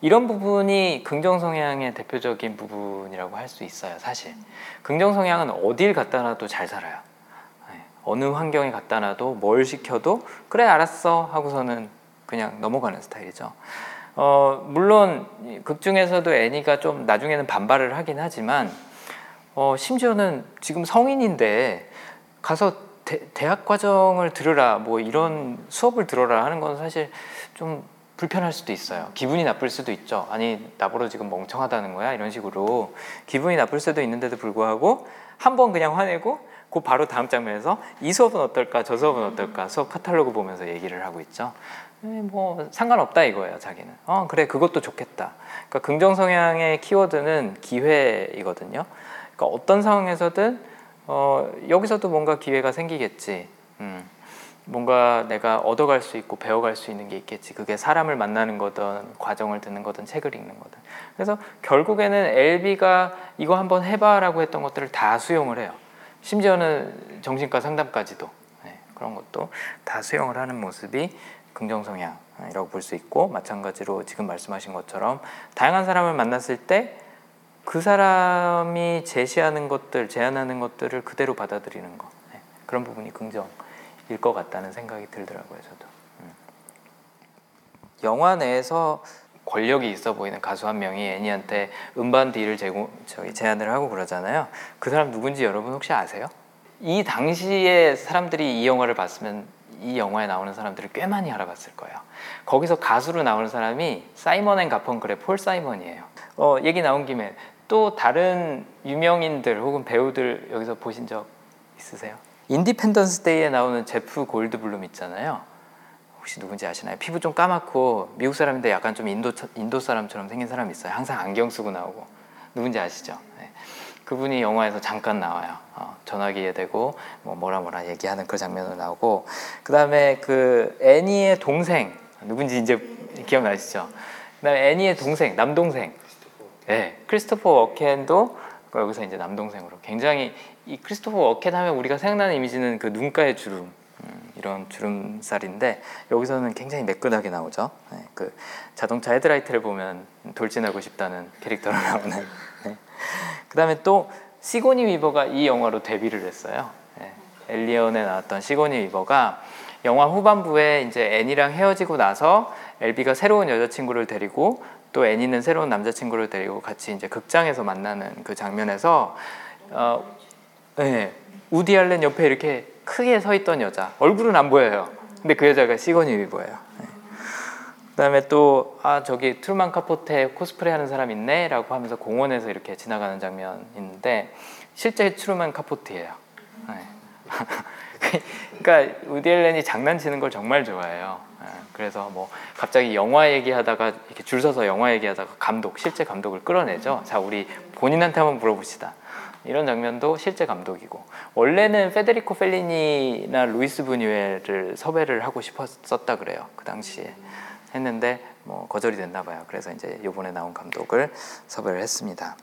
이런 부분이 긍정 성향의 대표적인 부분이라고 할 수 있어요 사실. 긍정 성향은 어딜 갖다 놔도 잘 살아요. 네, 어느 환경에 갖다 놔도 뭘 시켜도 그래 알았어 하고서는 그냥 넘어가는 스타일이죠. 어, 물론 이극 중에서도 애니가 좀 나중에는 반발을 하긴 하지만 어, 심지어는 지금 성인인데 가서 대, 학 과정을 들으라 뭐 이런 수업을 들어라 하는 건 사실 좀 불편할 수도 있어요. 기분이 나쁠 수도 있죠. 아니 나보러 지금 멍청하다는 거야 이런 식으로 기분이 나쁠 수도 있는데도 불구하고 한 번 그냥 화내고 그 바로 다음 장면에서 이 수업은 어떨까 저 수업은 어떨까 수업 카탈로그 보면서 얘기를 하고 있죠. 에, 뭐 상관없다 이거예요 자기는. 어 그래 그것도 좋겠다. 그러니까 긍정 성향의 키워드는 기회이거든요. 그러니까 어떤 상황에서든 어, 여기서도 뭔가 기회가 생기겠지. 음, 뭔가 내가 얻어갈 수 있고 배워갈 수 있는 게 있겠지. 그게 사람을 만나는 거든 과정을 듣는 거든 책을 읽는 거든. 그래서 결국에는 엘비가 이거 한번 해봐라고 했던 것들을 다 수용을 해요. 심지어는 정신과 상담까지도 네, 그런 것도 다 수용을 하는 모습이 긍정 성향이라고 볼 수 있고 마찬가지로 지금 말씀하신 것처럼 다양한 사람을 만났을 때 그 사람이 제시하는 것들, 제안하는 것들을 그대로 받아들이는 거 네, 그런 부분이 긍정 일 것 같다는 생각이 들더라고요, 저도. 음. 영화 내에서 권력이 있어 보이는 가수 한 명이 애니한테 음반 deal을 제공 저기 제안을 하고 그러잖아요. 그 사람 누군지 여러분 혹시 아세요? 이 당시에 사람들이 이 영화를 봤으면 이 영화에 나오는 사람들을 꽤 많이 알아봤을 거예요. 거기서 가수로 나오는 사람이 사이먼 앤 가펑클의 폴 사이먼이에요. 어, 얘기 나온 김에 또 다른 유명인들 혹은 배우들 여기서 보신 적 있으세요? 인디펜던스 데이에 나오는 제프 골드블룸 있잖아요. 혹시 누군지 아시나요? 피부 좀 까맣고 미국 사람인데 약간 좀 인도 인도 사람처럼 생긴 사람 있어요. 항상 안경 쓰고 나오고 누군지 아시죠? 네. 그분이 영화에서 잠깐 나와요. 어, 전화기에 대고 뭐 뭐라 뭐라 얘기하는 그 장면으로 나오고 그 다음에 그 애니의 동생 누군지 이제 기억나시죠? 그다음에 애니의 동생 남동생 네, 크리스토퍼 워켄도 여기서 이제 남동생으로 굉장히 이 크리스토퍼 워켄 하면 우리가 생각나는 이미지는 그 눈가의 주름 음, 이런 주름살인데 여기서는 굉장히 매끈하게 나오죠. 네, 그 자동차 헤드라이트를 보면 돌진하고 싶다는 캐릭터로 나오는. 네. 그다음에 또 시고니 위버가 이 영화로 데뷔를 했어요. 네, 엘리언에 나왔던 시고니 위버가 영화 후반부에 이제 애니랑 헤어지고 나서 엘비가 새로운 여자친구를 데리고 또 애니는 새로운 남자친구를 데리고 같이 이제 극장에서 만나는 그 장면에서 어, 네, 우디 알렌 옆에 이렇게 크게 서 있던 여자 얼굴은 안 보여요. 근데 그 여자가 시거니 위버예요. 네. 그다음에 또 아 저기 트루만 카포테 코스프레 하는 사람 있네라고 하면서 공원에서 이렇게 지나가는 장면 있는데 실제 트루만 카포트예요. 네. 그러니까 우디 앨런이 장난치는 걸 정말 좋아해요. 네. 그래서 뭐 갑자기 영화 얘기하다가 이렇게 줄 서서 영화 얘기하다가 감독 실제 감독을 끌어내죠. 자 우리 본인한테 한번 물어봅시다. 이런 장면도 실제 감독이고 원래는 페데리코 펠리니나 루이스 부뉴엘을 섭외를 하고 싶었었다 그래요 그 당시에 했는데 뭐 거절이 됐나 봐요 그래서 이제 요번에 나온 감독을 섭외를 했습니다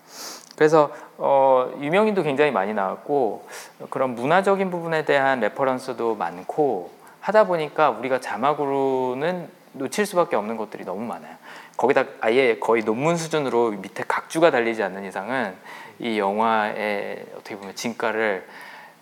그래서 어, 유명인도 굉장히 많이 나왔고 그런 문화적인 부분에 대한 reference도 많고 하다 보니까 우리가 자막으로는 놓칠 수밖에 없는 것들이 너무 많아요. 거기다 아예 거의 논문 수준으로 밑에 각주가 달리지 않는 이상은 이 영화의 어떻게 보면 진가를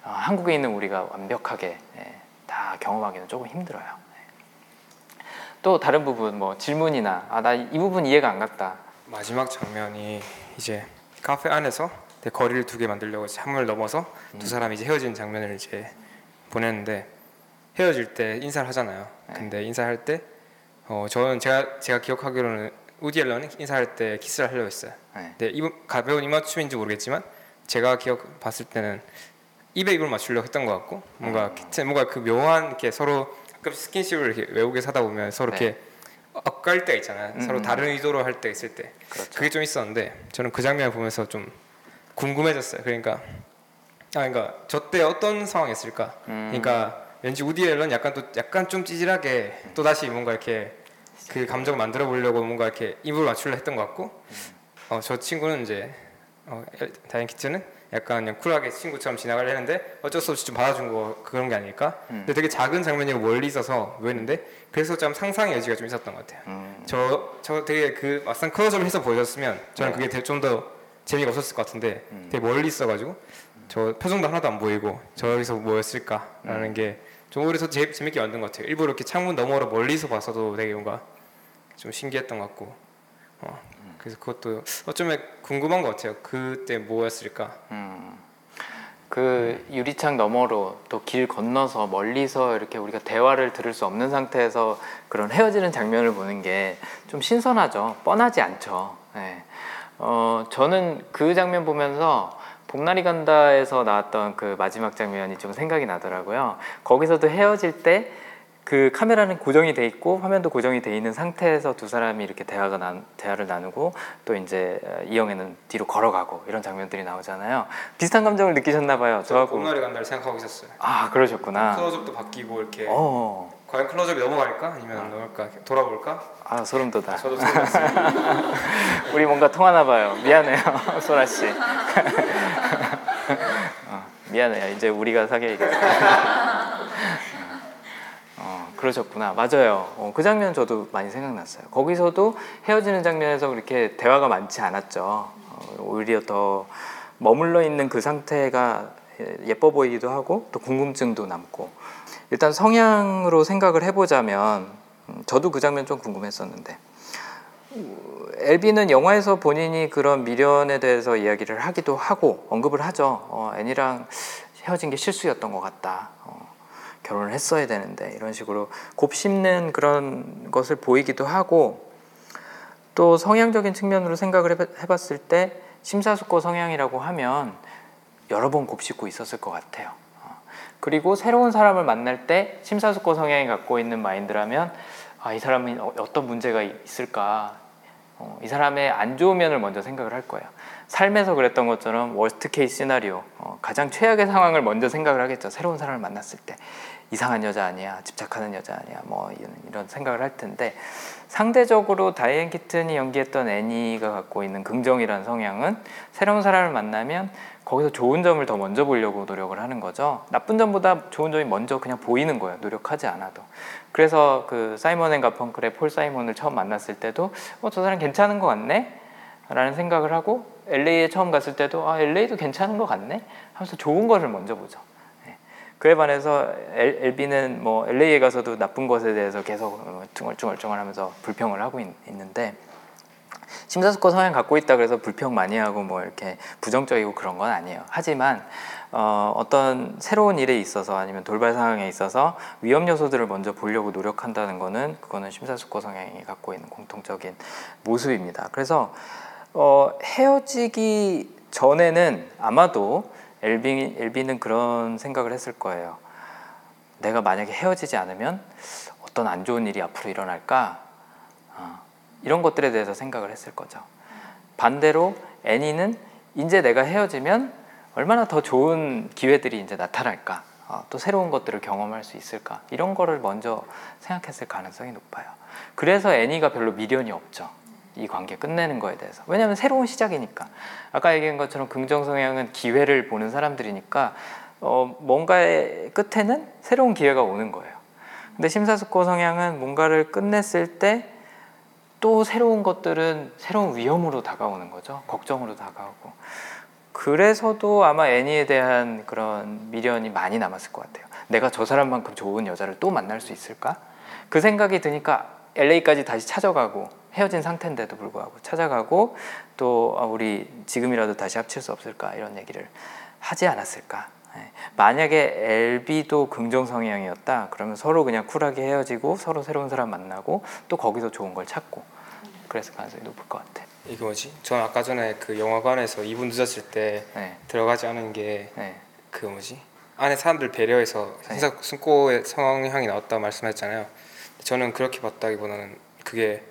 어, 한국에 있는 우리가 완벽하게 예, 다 경험하기는 조금 힘들어요. 예. 또 다른 부분 뭐 질문이나 아 나 이 부분 이해가 안 갔다. 마지막 장면이 이제 카페 안에서 내 거리를 두 개 만들려고 창문을 넘어서 두 사람이 이제 헤어지는 장면을 이제 보냈는데 헤어질 때 인사를 하잖아요. 근데 인사할 때 어, 저는 제가 제가 기억하기로는 우디 앨런은 인사할 때 키스를 하려고 했어요. 네. 근데 입 가벼운 입맞춤인지 모르겠지만 제가 기억 봤을 때는 입에 입을 맞추려고 했던 것 같고 뭔가 키스- 뭔가 그 묘한 이렇게 서로 가끔 스킨십을 이렇게 외국에 사다 보면 서로 네. 이렇게 엇갈 때가 있잖아요. 음, 서로 음. 다른 의도로 할 때 있을 때 그렇죠. 그게 좀 있었는데 저는 그 장면을 보면서 좀 궁금해졌어요. 그러니까 아 그러니까 저 때 어떤 상황이었을까? 음. 그러니까 왠지 우디 앨런 약간 또 약간 좀 찌질하게 또 다시 뭔가 이렇게 그 감정 만들어 보려고 뭔가 이렇게 입을 맞추려 했던 것 같고 어, 저 친구는 이제 어, 다이앤 키트는 약간 그냥 쿨하게 친구처럼 지나가려 했는데 어쩔 수 없이 좀 받아준 거 그런 게 아닐까? 근데 되게 작은 장면이고 멀리 있어서 보였는데 그래서 좀 상상의 여지가 좀 있었던 것 같아요. 음. 저, 저 되게 그 막상 클로즈업을 해서 보여줬으면 저는 네. 그게 좀 더 재미가 없었을 것 같은데 되게 멀리 있어가지고 저 표정도 하나도 안 보이고 저기서 뭐였을까라는 게 더 재, 재밌게 만든 것 같아요. 일부러 이렇게 창문 너머로 멀리서 봐서도 되게 뭔가 좀 신기했던 것 같고 어, 그래서 그것도 어쩌면 궁금한 것 같아요. 그때 뭐였을까? 음. 그 유리창 너머로 또 길 건너서 멀리서 이렇게 우리가 대화를 들을 수 없는 상태에서 그런 헤어지는 장면을 보는 게 좀 신선하죠. 뻔하지 않죠. 예. 어, 저는 그 장면 보면서 봄날이 간다에서 나왔던 그 마지막 장면이 좀 생각이 나더라고요. 거기서도 헤어질 때 그 카메라는 고정이 돼 있고 화면도 고정이 돼 있는 상태에서 두 사람이 이렇게 대화가 난, 대화를 나누고 또 이제 이영애는 뒤로 걸어가고 이런 장면들이 나오잖아요. 비슷한 감정을 느끼셨나 봐요. 저하고. 봄날이 간다를 생각하고 있었어요. 아 그러셨구나. 클로즈업도 바뀌고 이렇게 어, 과연 클로즈업이 넘어갈까 아니면 안 넘어갈까 돌아볼까? 아 소름 돋아. 저도. 우리 뭔가 통하나 봐요. 미안해요, 소라 씨. 어, 미안해요. 이제 우리가 사귀어야겠다. 어, 그러셨구나. 맞아요. 어, 그 장면 저도 많이 생각났어요. 거기서도 헤어지는 장면에서 그렇게 대화가 많지 않았죠. 어, 오히려 더 머물러 있는 그 상태가 예뻐 보이기도 하고 또 궁금증도 남고 일단 성향으로 생각을 해보자면 음, 저도 그 장면 좀 궁금했었는데 엘비는 영화에서 본인이 그런 미련에 대해서 이야기를 하기도 하고 언급을 하죠. 어, 애니랑 헤어진 게 실수였던 것 같다. 어, 결혼을 했어야 되는데 이런 식으로 곱씹는 그런 것을 보이기도 하고 또 성향적인 측면으로 생각을 해봤- 해봤을 때 심사숙고 성향이라고 하면 여러 번 곱씹고 있었을 것 같아요. 어, 그리고 새로운 사람을 만날 때 심사숙고 성향이 갖고 있는 마인드라면 아, 이 사람이 어- 어떤 문제가 있을까 어, 이 사람의 안 좋은 면을 먼저 생각을 할 거예요. 삶에서 그랬던 것처럼 worst case scenario, 어, 가장 최악의 상황을 먼저 생각을 하겠죠. 새로운 사람을 만났을 때 이상한 여자 아니야, 집착하는 여자 아니야, 뭐 이런, 이런 생각을 할 텐데 상대적으로 다이앤 키튼이 연기했던 애니가 갖고 있는 긍정이라는 성향은 새로운 사람을 만나면 거기서 좋은 점을 더 먼저 보려고 노력을 하는 거죠. 나쁜 점보다 좋은 점이 먼저 그냥 보이는 거예요. 노력하지 않아도. 그래서 그 사이먼 앤 가펑클의 폴 사이먼을 처음 만났을 때도 어, 저 사람 괜찮은 것 같네? 라는 생각을 하고 LA에 처음 갔을 때도 아, LA도 괜찮은 것 같네? 하면서 좋은 것을 먼저 보죠. 예. 그에 반해서 앨, 앨비는 뭐 LA에 가서도 나쁜 것에 대해서 계속 어, 중얼중얼중얼하면서 불평을 하고 있, 있는데 심사숙고 성향 갖고 있다 그래서 불평 많이 하고 뭐 이렇게 부정적이고 그런 건 아니에요. 하지만 어, 어떤 새로운 일에 있어서 아니면 돌발 상황에 있어서 위험 요소들을 먼저 보려고 노력한다는 거는 그거는 심사숙고 성향이 갖고 있는 공통적인 모습입니다. 그래서 어, 헤어지기 전에는 아마도 엘비, 엘비는 그런 생각을 했을 거예요. 내가 만약에 헤어지지 않으면 어떤 안 좋은 일이 앞으로 일어날까 어, 이런 것들에 대해서 생각을 했을 거죠. 반대로 애니는 이제 내가 헤어지면 얼마나 더 좋은 기회들이 이제 나타날까 어, 또 새로운 것들을 경험할 수 있을까 이런 거를 먼저 생각했을 가능성이 높아요. 그래서 애니가 별로 미련이 없죠. 이 관계 끝내는 거에 대해서 왜냐하면 새로운 시작이니까 아까 얘기한 것처럼 긍정 성향은 기회를 보는 사람들이니까 어, 뭔가의 끝에는 새로운 기회가 오는 거예요. 근데 심사숙고 성향은 뭔가를 끝냈을 때 또 새로운 것들은 새로운 위험으로 다가오는 거죠. 걱정으로 다가오고. 그래서도 아마 애니에 대한 그런 미련이 많이 남았을 것 같아요. 내가 저 사람만큼 좋은 여자를 또 만날 수 있을까? 그 생각이 드니까 LA까지 다시 찾아가고 헤어진 상태인데도 불구하고 찾아가고 또 아, 우리 지금이라도 다시 합칠 수 없을까 이런 얘기를 하지 않았을까? 예. 만약에 LB도 긍정 성향이었다 그러면 서로 그냥 쿨하게 헤어지고 서로 새로운 사람 만나고 또 거기서 좋은 걸 찾고 그랬을 가능성이 높을 것 같아. 이게 뭐지? 전 아까 전에 그 영화관에서 2분 늦었을 때 네, 들어가지 않은 게 네, 그 뭐지? 안에 사람들 배려해서 네. 심사 승고의 성향이 나왔다 말씀하셨잖아요. 저는 그렇게 봤다기보다는 그게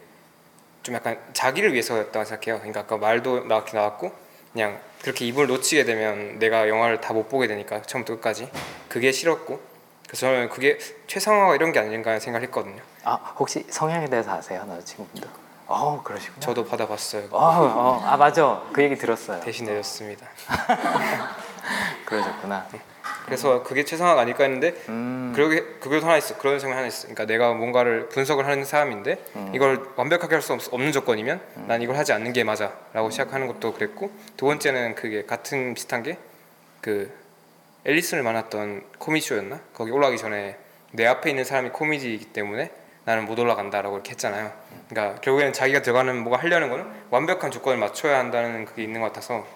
좀 약간 자기를 위해서였다고 생각해요. 그러니까 아까 말도 나왔긴 나왔고 그냥 그렇게 이분을 놓치게 되면 내가 영화를 다 못 보게 되니까 처음부터 끝까지 그게 싫었고 그래서 저는 그게 최상화가 이런 게 아닌가 생각했거든요. 아 혹시 성향에 대해서 아세요, 남자친구분도? 어 그러시구나. 저도 받아봤어요. 어, 어, 아 맞아, 그 얘기 들었어요. 대신 내줬습니다. 그러셨구나. 그래서 그게 최상화가 아닐까 했는데 음, 그러게 그것도 하나 있어 그런 생각 하나 있어. 그러니까 내가 뭔가를 분석을 하는 사람인데 음. 이걸 완벽하게 할 수 없는 조건이면 난 이걸 하지 않는 게 맞아라고 시작하는 것도 그랬고 두 번째는 그게 같은 비슷한 게 그 앨리슨을 만났던 코미디 쇼였나 거기 올라가기 전에 내 앞에 있는 사람이 코미디이기 때문에 나는 못 올라간다라고 이렇게 했잖아요. 그러니까 결국에는 자기가 들어가는 뭐가 하려는 거는 완벽한 조건을 맞춰야 한다는 그게 있는 것 같아서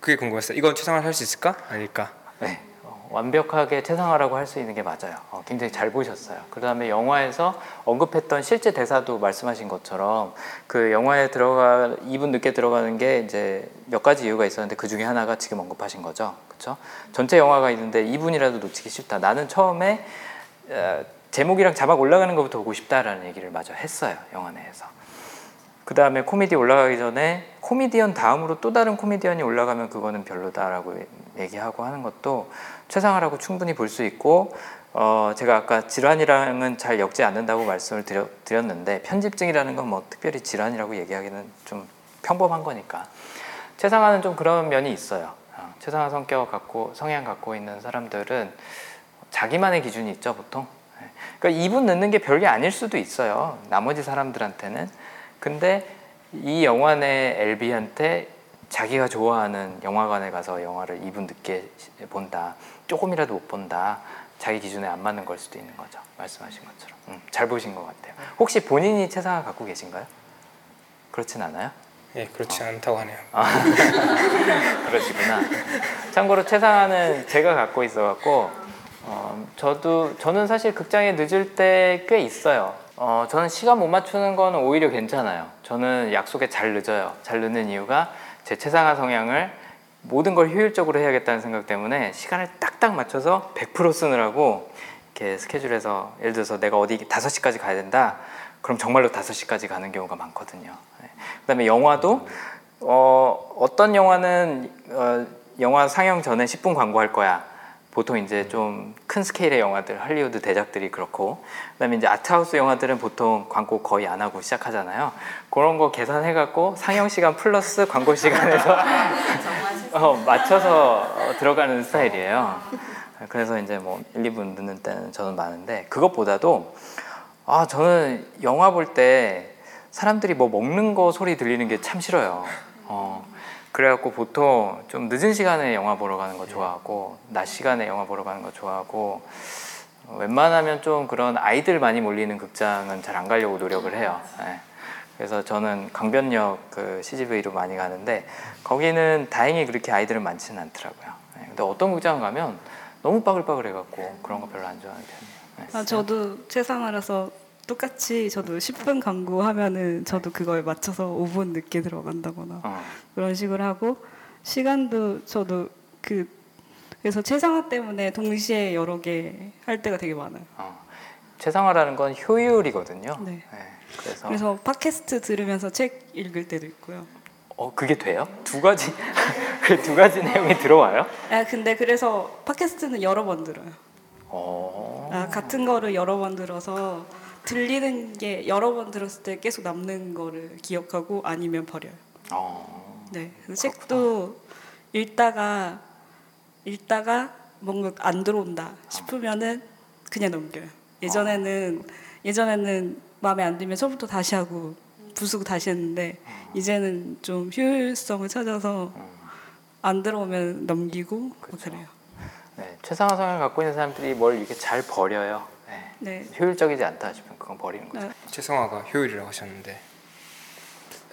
그게 궁금했어요. 이건 최상화를 할수 있을까 아닐까? 네, 어, 완벽하게 최상화라고 할 수 있는 게 맞아요. 어, 굉장히 잘 보셨어요. 그 다음에 영화에서 언급했던 실제 대사도 말씀하신 것처럼 그 영화에 들어가 2분 늦게 들어가는 게 이제 몇 가지 이유가 있었는데 그 중에 하나가 지금 언급하신 거죠. 그렇죠? 전체 영화가 있는데 2분이라도 놓치기 싫다. 나는 처음에 어, 제목이랑 자막 올라가는 것부터 보고 싶다라는 얘기를 마저 했어요. 영화 내에서. 그 다음에 코미디 올라가기 전에 코미디언 다음으로 또 다른 코미디언이 올라가면 그거는 별로다라고 얘기하고 하는 것도 최상화라고 충분히 볼 수 있고 어 제가 아까 질환이랑은 잘 엮지 않는다고 말씀을 드려, 드렸는데 편집증이라는 건 뭐 특별히 질환이라고 얘기하기는 좀 평범한 거니까 최상화는 좀 그런 면이 있어요. 어, 최상화 성격 갖고 성향 갖고 있는 사람들은 자기만의 기준이 있죠 보통. 예. 그러니까 2분 늦는 게 별게 아닐 수도 있어요. 나머지 사람들한테는. 근데 이 영화 내 LB한테 자기가 좋아하는 영화관에 가서 영화를 2분 늦게 본다. 조금이라도 못 본다. 자기 기준에 안 맞는 걸 수도 있는 거죠. 말씀하신 것처럼. 음, 잘 보신 것 같아요. 혹시 본인이 최상화 갖고 계신가요? 그렇진 않아요? 예, 그렇지 않다고 하네요. 그러시구나. 참고로 최상화는 제가 갖고 있어갖고 어, 저도 저는 사실 극장에 늦을 때 꽤 있어요. 어, 저는 시간 못 맞추는 건 오히려 괜찮아요. 저는 약속에 잘 늦어요. 잘 늦는 이유가 제 최상화 성향을 모든 걸 효율적으로 해야겠다는 생각 때문에 시간을 딱딱 맞춰서 100% 쓰느라고 이렇게 스케줄에서 예를 들어서 내가 어디 5시까지 가야 된다. 그럼 정말로 5시까지 가는 경우가 많거든요. 네. 그다음에 영화도 어, 어떤 영화는 어, 영화 상영 전에 10분 광고할 거야. 보통 이제 좀 큰 스케일의 영화들, 할리우드 대작들이 그렇고, 그다음에 이제 아트하우스 영화들은 보통 광고 거의 안 하고 시작하잖아요. 그런 거 계산해갖고 상영 시간 플러스 광고 시간에서 어, 맞춰서 어, 들어가는 스타일이에요. 그래서 이제 뭐 1, 2분 늦는 때는 저는 많은데 그것보다도 아 저는 영화 볼 때 사람들이 뭐 먹는 거 소리 들리는 게 참 싫어요. 어, 그래갖고 보통 좀 늦은 시간에 영화 보러 가는 거 좋아하고 낮 시간에 영화 보러 가는 거 좋아하고 어, 웬만하면 좀 그런 아이들 많이 몰리는 극장은 잘 안 가려고 노력을 해요. 예. 그래서 저는 강변역 그 CGV로 많이 가는데 거기는 다행히 그렇게 아이들은 많지는 않더라고요. 예. 근데 어떤 극장 가면 너무 빠글빠글해갖고 그런 거 별로 안 좋아하는 편이에요. 예. 아, 저도 최상화라서 똑같이 저도 10분 광고 하면은 저도 그거에 맞춰서 5분 늦게 들어간다거나 어. 그런 식으로 하고 시간도 저도 그 그래서 최상화 때문에 동시에 여러 개 할 때가 되게 많아요. 어. 최상화라는 건 효율이거든요. 네. 그래서, 그래서 팟캐스트 들으면서 책 읽을 때도 있고요. 어 그게 돼요? 두 가지 그 두 가지 내용이 들어와요? 아 근데 그래서 팟캐스트는 여러 번 들어요. 어. 아, 같은 거를 여러 번 들어서 들리는 게 여러 번 들었을 때 계속 남는 거를 기억하고 아니면 버려요. 어. 네. 그래서 책도 읽다가 읽다가 뭔가 안 들어온다 싶으면은 그냥 넘겨요. 예전에는 예전에는 마음에 안 들면 처음부터 다시 하고 부수고 다시 했는데 이제는 좀 효율성을 찾아서 안 들어오면 넘기고 뭐 그래요. 네, 최상화 성향을 갖고 있는 사람들이 뭘 이렇게 잘 버려요. 네. 네. 효율적이지 않다 싶으면 그건 버리는 거죠. 네. 최성화가 효율이라고 하셨는데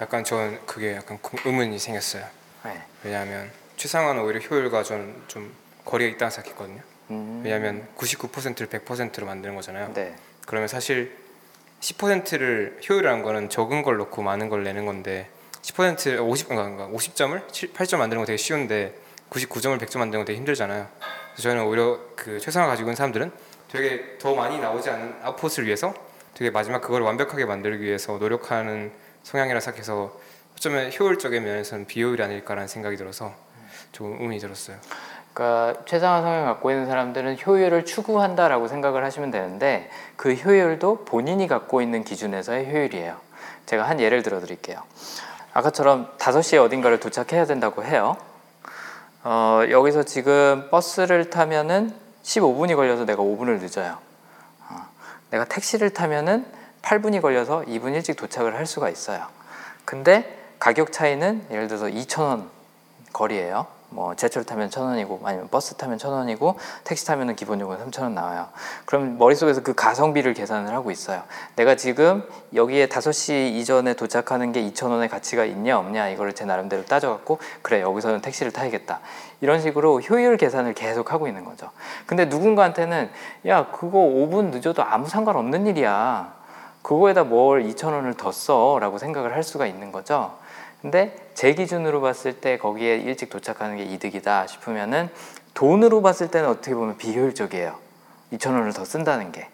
약간 전 그게 약간 구- 의문이 생겼어요. 네. 왜냐하면 최상화는 오히려 효율과 좀, 좀 거리가 있다고 생각했거든요. 음. 왜냐하면 99%를 100%로 만드는 거잖아요. 네. 그러면 사실 10%를 효율이라는 거는 적은 걸 넣고 많은 걸 내는 건데 10% 50 그러니까 50점을 8점 만드는 거 되게 쉬운데 99점을 100점 만드는 거 되게 힘들잖아요. 그래서 저는 오히려 그 최상화 가지고 있는 사람들은 되게 더 많이 나오지 않은 아웃풋을 위해서 되게 마지막 그걸 완벽하게 만들기 위해서 노력하는 성향이라 생각해서 어쩌면 효율적인 면에서는 비효율이 아닐까라는 생각이 들어서 조금 의문이 들었어요. 그러니까 최상화 성향을 갖고 있는 사람들은 효율을 추구한다라고 생각을 하시면 되는데 그 효율도 본인이 갖고 있는 기준에서의 효율이에요. 제가 한 예를 들어 드릴게요. 아까처럼 5시에 어딘가를 도착해야 된다고 해요. 어, 여기서 지금 버스를 타면은 15분이 걸려서 내가 5분을 늦어요. 어, 내가 택시를 타면은 8분이 걸려서 2분 일찍 도착을 할 수가 있어요. 근데 가격 차이는 예를 들어서 2,000원 거리예요. 뭐 제철 타면 천 원이고 아니면 버스 타면 천 원이고 택시 타면은 기본요금 삼천 원 나와요. 그럼 머릿속에서 그 가성비를 계산을 하고 있어요. 내가 지금 여기에 다섯 시 이전에 도착하는 게 이천 원의 가치가 있냐 없냐 이거를 제 나름대로 따져갖고 그래 여기서는 택시를 타야겠다. 이런 식으로 효율 계산을 계속 하고 있는 거죠. 근데 누군가한테는 야 그거 5분 늦어도 아무 상관없는 일이야. 그거에다 뭘 2천 원을 더 써라고 생각을 할 수가 있는 거죠. 근데 제 기준으로 봤을 때 거기에 일찍 도착하는 게 이득이다 싶으면은 돈으로 봤을 때는 어떻게 보면 비효율적이에요. 2천 원을 더 쓴다는 게.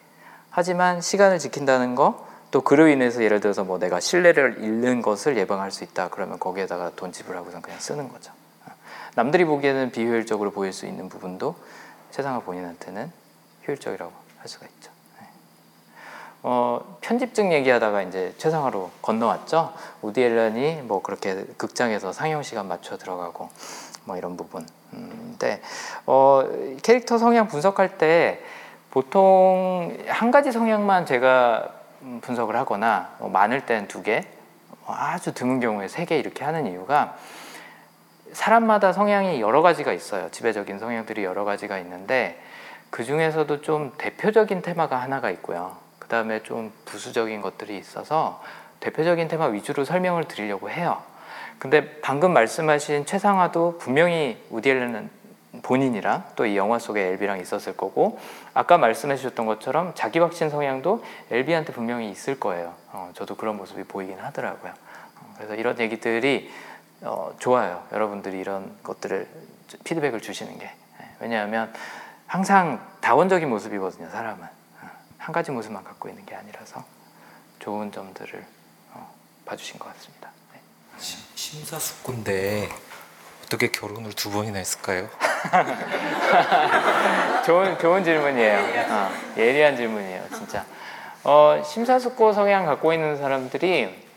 하지만 시간을 지킨다는 거, 또 그로 인해서 예를 들어서 뭐 내가 신뢰를 잃는 것을 예방할 수 있다. 그러면 거기에다가 돈 지불하고선 그냥 쓰는 거죠. 남들이 보기에는 비효율적으로 보일 수 있는 부분도 세상화 본인한테는 효율적이라고 할 수가 있죠. 네. 어, 편집증 얘기하다가 이제 최상화로 건너왔죠. 우디 앨런이 뭐 그렇게 극장에서 상영 시간 맞춰 들어가고 뭐 이런 부분. 음, 근데 어, 캐릭터 성향 분석할 때 보통 한 가지 성향만 제가 음, 분석을 하거나 뭐 많을 땐 두 개, 뭐 아주 드문 경우에 세 개 이렇게 하는 이유가 사람마다 성향이 여러 가지가 있어요. 지배적인 성향들이 여러 가지가 있는데 그 중에서도 좀 대표적인 테마가 하나가 있고요. 그 다음에 좀 부수적인 것들이 있어서 대표적인 테마 위주로 설명을 드리려고 해요. 근데 방금 말씀하신 최상화도 분명히 우디 앨런은 본인이랑 또 이 영화 속에 엘비랑 있었을 거고 아까 말씀해 주셨던 것처럼 자기 확신 성향도 엘비한테 분명히 있을 거예요. 어, 저도 그런 모습이 보이긴 하더라고요. 어, 그래서 이런 얘기들이 어, 좋아요. 여러분들이 이런 것들을 피드백을 주시는 게 예, 왜냐하면 항상 다원적인 모습이거든요. 사람은 어, 한 가지 모습만 갖고 있는 게 아니라서 좋은 점들을 어, 봐주신 것 같습니다. 네. 심사숙고인데 어떻게 결혼을 두 번이나 했을까요? 좋은 좋은 질문이에요. 어, 예리한 질문이에요, 진짜. 어, 심사숙고 성향 갖고 있는 사람들이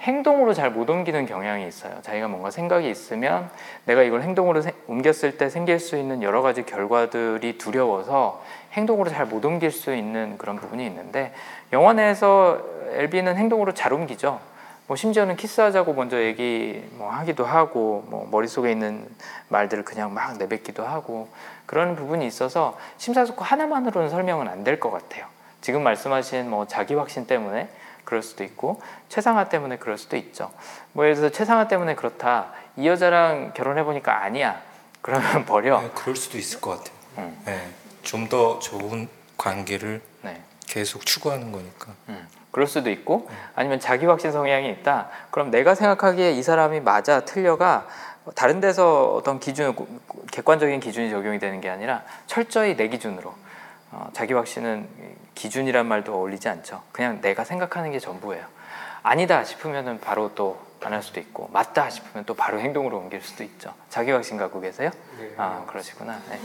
행동으로 잘 못 옮기는 경향이 있어요. 자기가 뭔가 생각이 있으면 내가 이걸 행동으로 세- 옮겼을 때 생길 수 있는 여러 가지 결과들이 두려워서 행동으로 잘 못 옮길 수 있는 그런 부분이 있는데 영화 내에서 엘비는 행동으로 잘 옮기죠. 뭐 심지어는 키스하자고 먼저 얘기 뭐 하기도 하고 뭐 머릿속에 있는 말들을 그냥 막 내뱉기도 하고 그런 부분이 있어서 심사숙고 하나만으로는 설명은 안 될 것 같아요. 지금 말씀하신 뭐 자기 확신 때문에 그럴 수도 있고 최상화 때문에 그럴 수도 있죠. 뭐 예를 들어서 최상화 때문에 그렇다. 이 여자랑 결혼해 보니까 아니야. 그러면 버려. 네, 그럴 수도 있을 것 같아요. 음. 네, 좀 더 좋은 관계를 네. 계속 추구하는 거니까. 음, 그럴 수도 있고 아니면 자기 확신 성향이 있다. 그럼 내가 생각하기에 이 사람이 맞아 틀려가 다른 데서 어떤 기준 객관적인 기준이 적용이 되는 게 아니라 철저히 내 기준으로 어, 자기 확신은 기준이란 말도 어울리지 않죠. 그냥 내가 생각하는 게 전부예요. 아니다 싶으면은 바로 또 안 할 수도 있고 맞다 싶으면 또 바로 행동으로 옮길 수도 있죠. 자기 확신 갖고 계세요? 아 그러시구나. 네.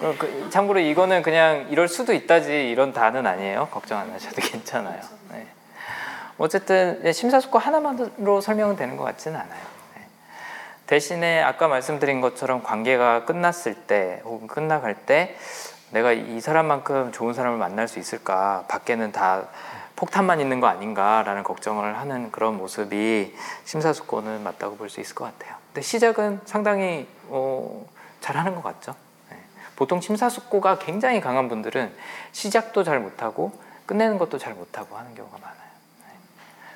그, 그, 참고로 이거는 그냥 이럴 수도 있다지 이런 다는 아니에요. 걱정 안 하셔도 괜찮아요. 네. 어쨌든 예, 심사숙고 하나만으로 설명은 되는 것 같지는 않아요. 네. 대신에 아까 말씀드린 것처럼 관계가 끝났을 때 혹은 끝나갈 때 내가 이 사람만큼 좋은 사람을 만날 수 있을까? 밖에는 다 폭탄만 있는 거 아닌가라는 걱정을 하는 그런 모습이 심사숙고는 맞다고 볼 수 있을 것 같아요. 근데 시작은 상당히 어, 잘하는 것 같죠. 네. 보통 심사숙고가 굉장히 강한 분들은 시작도 잘 못하고 끝내는 것도 잘 못하고 하는 경우가 많아요. 네.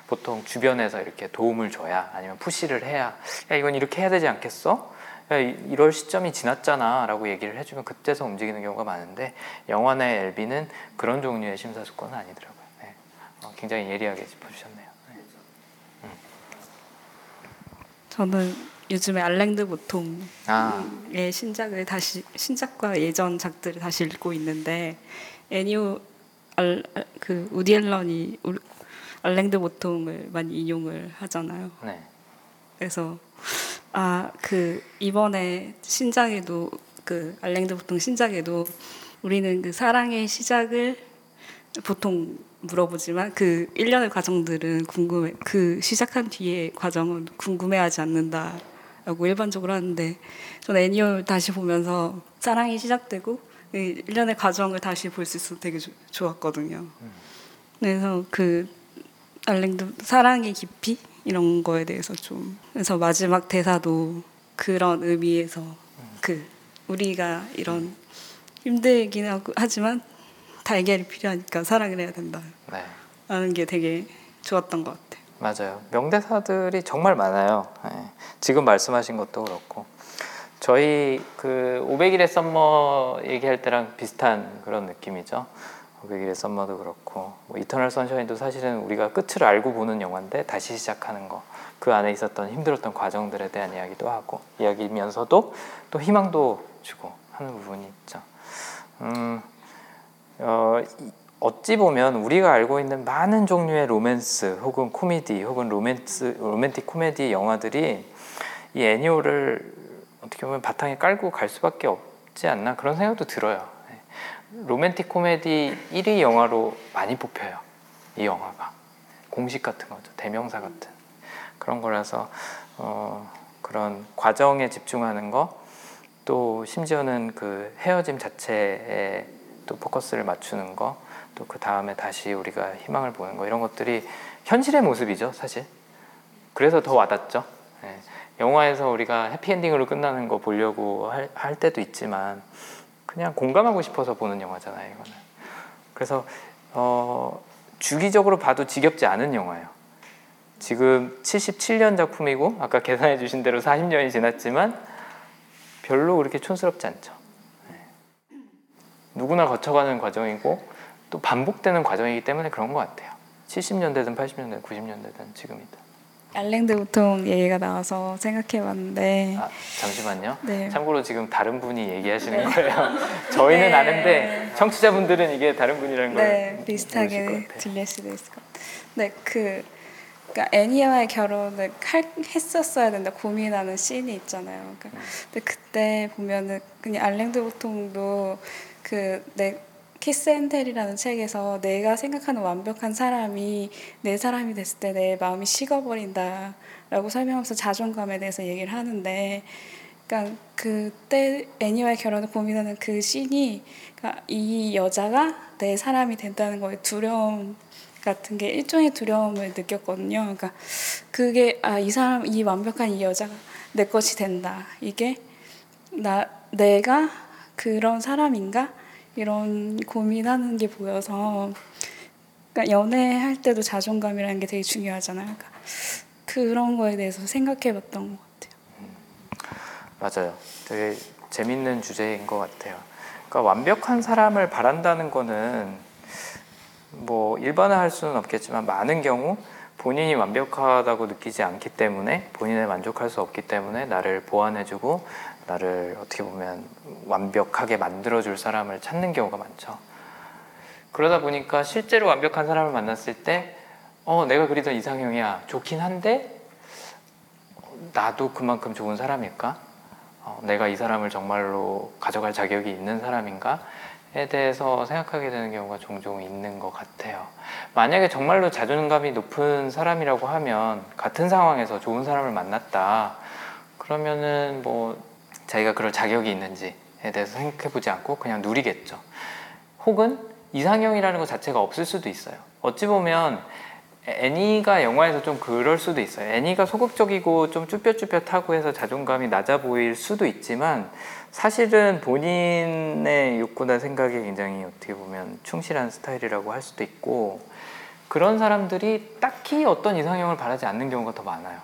보통 주변에서 이렇게 도움을 줘야 아니면 푸시를 해야 야 이건 이렇게 해야 되지 않겠어? 야, 이- 이럴 시점이 지났잖아 라고 얘기를 해주면 그때서 움직이는 경우가 많은데 영화의 엘비는 그런 종류의 심사숙고는 아니더라고요 굉장히 예리하게 짚어주셨네요 네. 저는 요즘에 알랭드 보통의 아, 신작을 다시 신작과 예전 작들을 다시 읽고 있는데 애니오 알, 그 우디 앨런이 울- 알랭드 보통을 많이 인용을 하잖아요. 네. 그래서 아 그 이번에 신작에도 그 알랭드 보통 신작에도 우리는 그 사랑의 시작을 보통 물어보지만 그 일련의 과정들은 궁금해 그 시작한 뒤의 과정은 궁금해하지 않는다라고 일반적으로 하는데 저는 애니얼 다시 보면서 사랑이 시작되고 그 일련의 과정을 다시 볼 수 있어서 되게 조- 좋았거든요. 그래서 그 알랭드 사랑의 깊이 이런 거에 대해서 좀 그래서 마지막 대사도 그런 의미에서 그 우리가 이런 힘들긴 하고 하지만 달걀이 필요하니까 사랑을 해야 된다 네. 라는 게 되게 좋았던 것 같아요. 맞아요. 명대사들이 정말 많아요. 예. 지금 말씀하신 것도 그렇고 저희 그 500일의 썸머 얘기할 때랑 비슷한 그런 느낌이죠. 500일의 썸머도 그렇고 뭐 이터널 선샤인도 사실은 우리가 끝을 알고 보는 영화인데 다시 시작하는 거. 그 안에 있었던 힘들었던 과정들에 대한 이야기도 하고 이야기면서도 또 희망도 주고 하는 부분이 있죠. 음, 어, 이- 어찌 보면 우리가 알고 있는 많은 종류의 로맨스 혹은 코미디 혹은 로맨스 로맨틱 코미디 영화들이 이 애니 홀을 어떻게 보면 바탕에 깔고 갈 수밖에 없지 않나 그런 생각도 들어요. 네. 로맨틱 코미디 1위 영화로 많이 뽑혀요. 이 영화가 공식 같은 거죠. 대명사 같은 그런 거라서 어, 그런 과정에 집중하는 거 또 심지어는 그 헤어짐 자체에 또 포커스를 맞추는 거, 또 그 다음에 다시 우리가 희망을 보는 거 이런 것들이 현실의 모습이죠, 사실. 그래서 더 와닿죠. 예. 영화에서 우리가 해피엔딩으로 끝나는 거 보려고 할, 할 때도 있지만 그냥 공감하고 싶어서 보는 영화잖아요, 이거는. 그래서 어, 주기적으로 봐도 지겹지 않은 영화예요. 지금 77년 작품이고 아까 계산해 주신 대로 40년이 지났지만 별로 그렇게 촌스럽지 않죠. 네. 누구나 거쳐가는 과정이고 또 반복되는 과정이기 때문에 그런 것 같아요. 70년대든 80년대든 90년대든 지금이든. 알랭드 보통 얘기가 나와서 생각해봤는데 아 잠시만요. 네. 참고로 지금 다른 분이 얘기하시는 거예요. 저희는 네. 아는데 청취자분들은 이게 다른 분이라는 걸 네, 것 비슷하게. 들릴 수도 있을 것 같아요. 네, 그 그러니까 애니와의 결혼을 할, 했었어야 된다 고민하는 씬이 있잖아요. 그러니까 근데 그때 보면은 그냥 알랭드 보통도 그 내 키스 앤 텔이라는 책에서 내가 생각하는 완벽한 사람이 내 사람이 됐을 때 내 마음이 식어버린다라고 설명하면서 자존감에 대해서 얘기를 하는데 그러니까 그때 애니와의 결혼을 고민하는 그 씬이 그러니까 이 여자가 내 사람이 된다는 거에 두려움 같은 게 일종의 두려움을 느꼈거든요. 그러니까 그게 아 이 사람 이 완벽한 이 여자가 내 것이 된다. 이게 나 내가 그런 사람인가 이런 고민하는 게 보여서 그러니까 연애할 때도 자존감이라는 게 되게 중요하잖아요. 그러니까 그런 거에 대해서 생각해봤던 것 같아요. 맞아요. 되게 재밌는 주제인 것 같아요. 그러니까 완벽한 사람을 바란다는 거는 뭐 일반화할 수는 없겠지만 많은 경우 본인이 완벽하다고 느끼지 않기 때문에 본인에 만족할 수 없기 때문에 나를 보완해주고 나를 어떻게 보면 완벽하게 만들어줄 사람을 찾는 경우가 많죠. 그러다 보니까 실제로 완벽한 사람을 만났을 때, 어, 내가 그리던 이상형이야. 좋긴 한데, 나도 그만큼 좋은 사람일까? 어, 내가 이 사람을 정말로 가져갈 자격이 있는 사람인가?에 대해서 생각하게 되는 경우가 종종 있는 것 같아요. 만약에 정말로 자존감이 높은 사람이라고 하면 같은 상황에서 좋은 사람을 만났다. 그러면은 뭐 자기가 그럴 자격이 있는지에 대해서 생각해 보지 않고 그냥 누리겠죠. 혹은 이상형이라는 것 자체가 없을 수도 있어요. 어찌 보면 애니가 영화에서 좀 그럴 수도 있어요. 애니가 소극적이고 좀 쭈뼛쭈뼛하고 해서 자존감이 낮아 보일 수도 있지만 사실은 본인의 욕구나 생각에 굉장히 어떻게 보면 충실한 스타일이라고 할 수도 있고 그런 사람들이 딱히 어떤 이상형을 바라지 않는 경우가 더 많아요.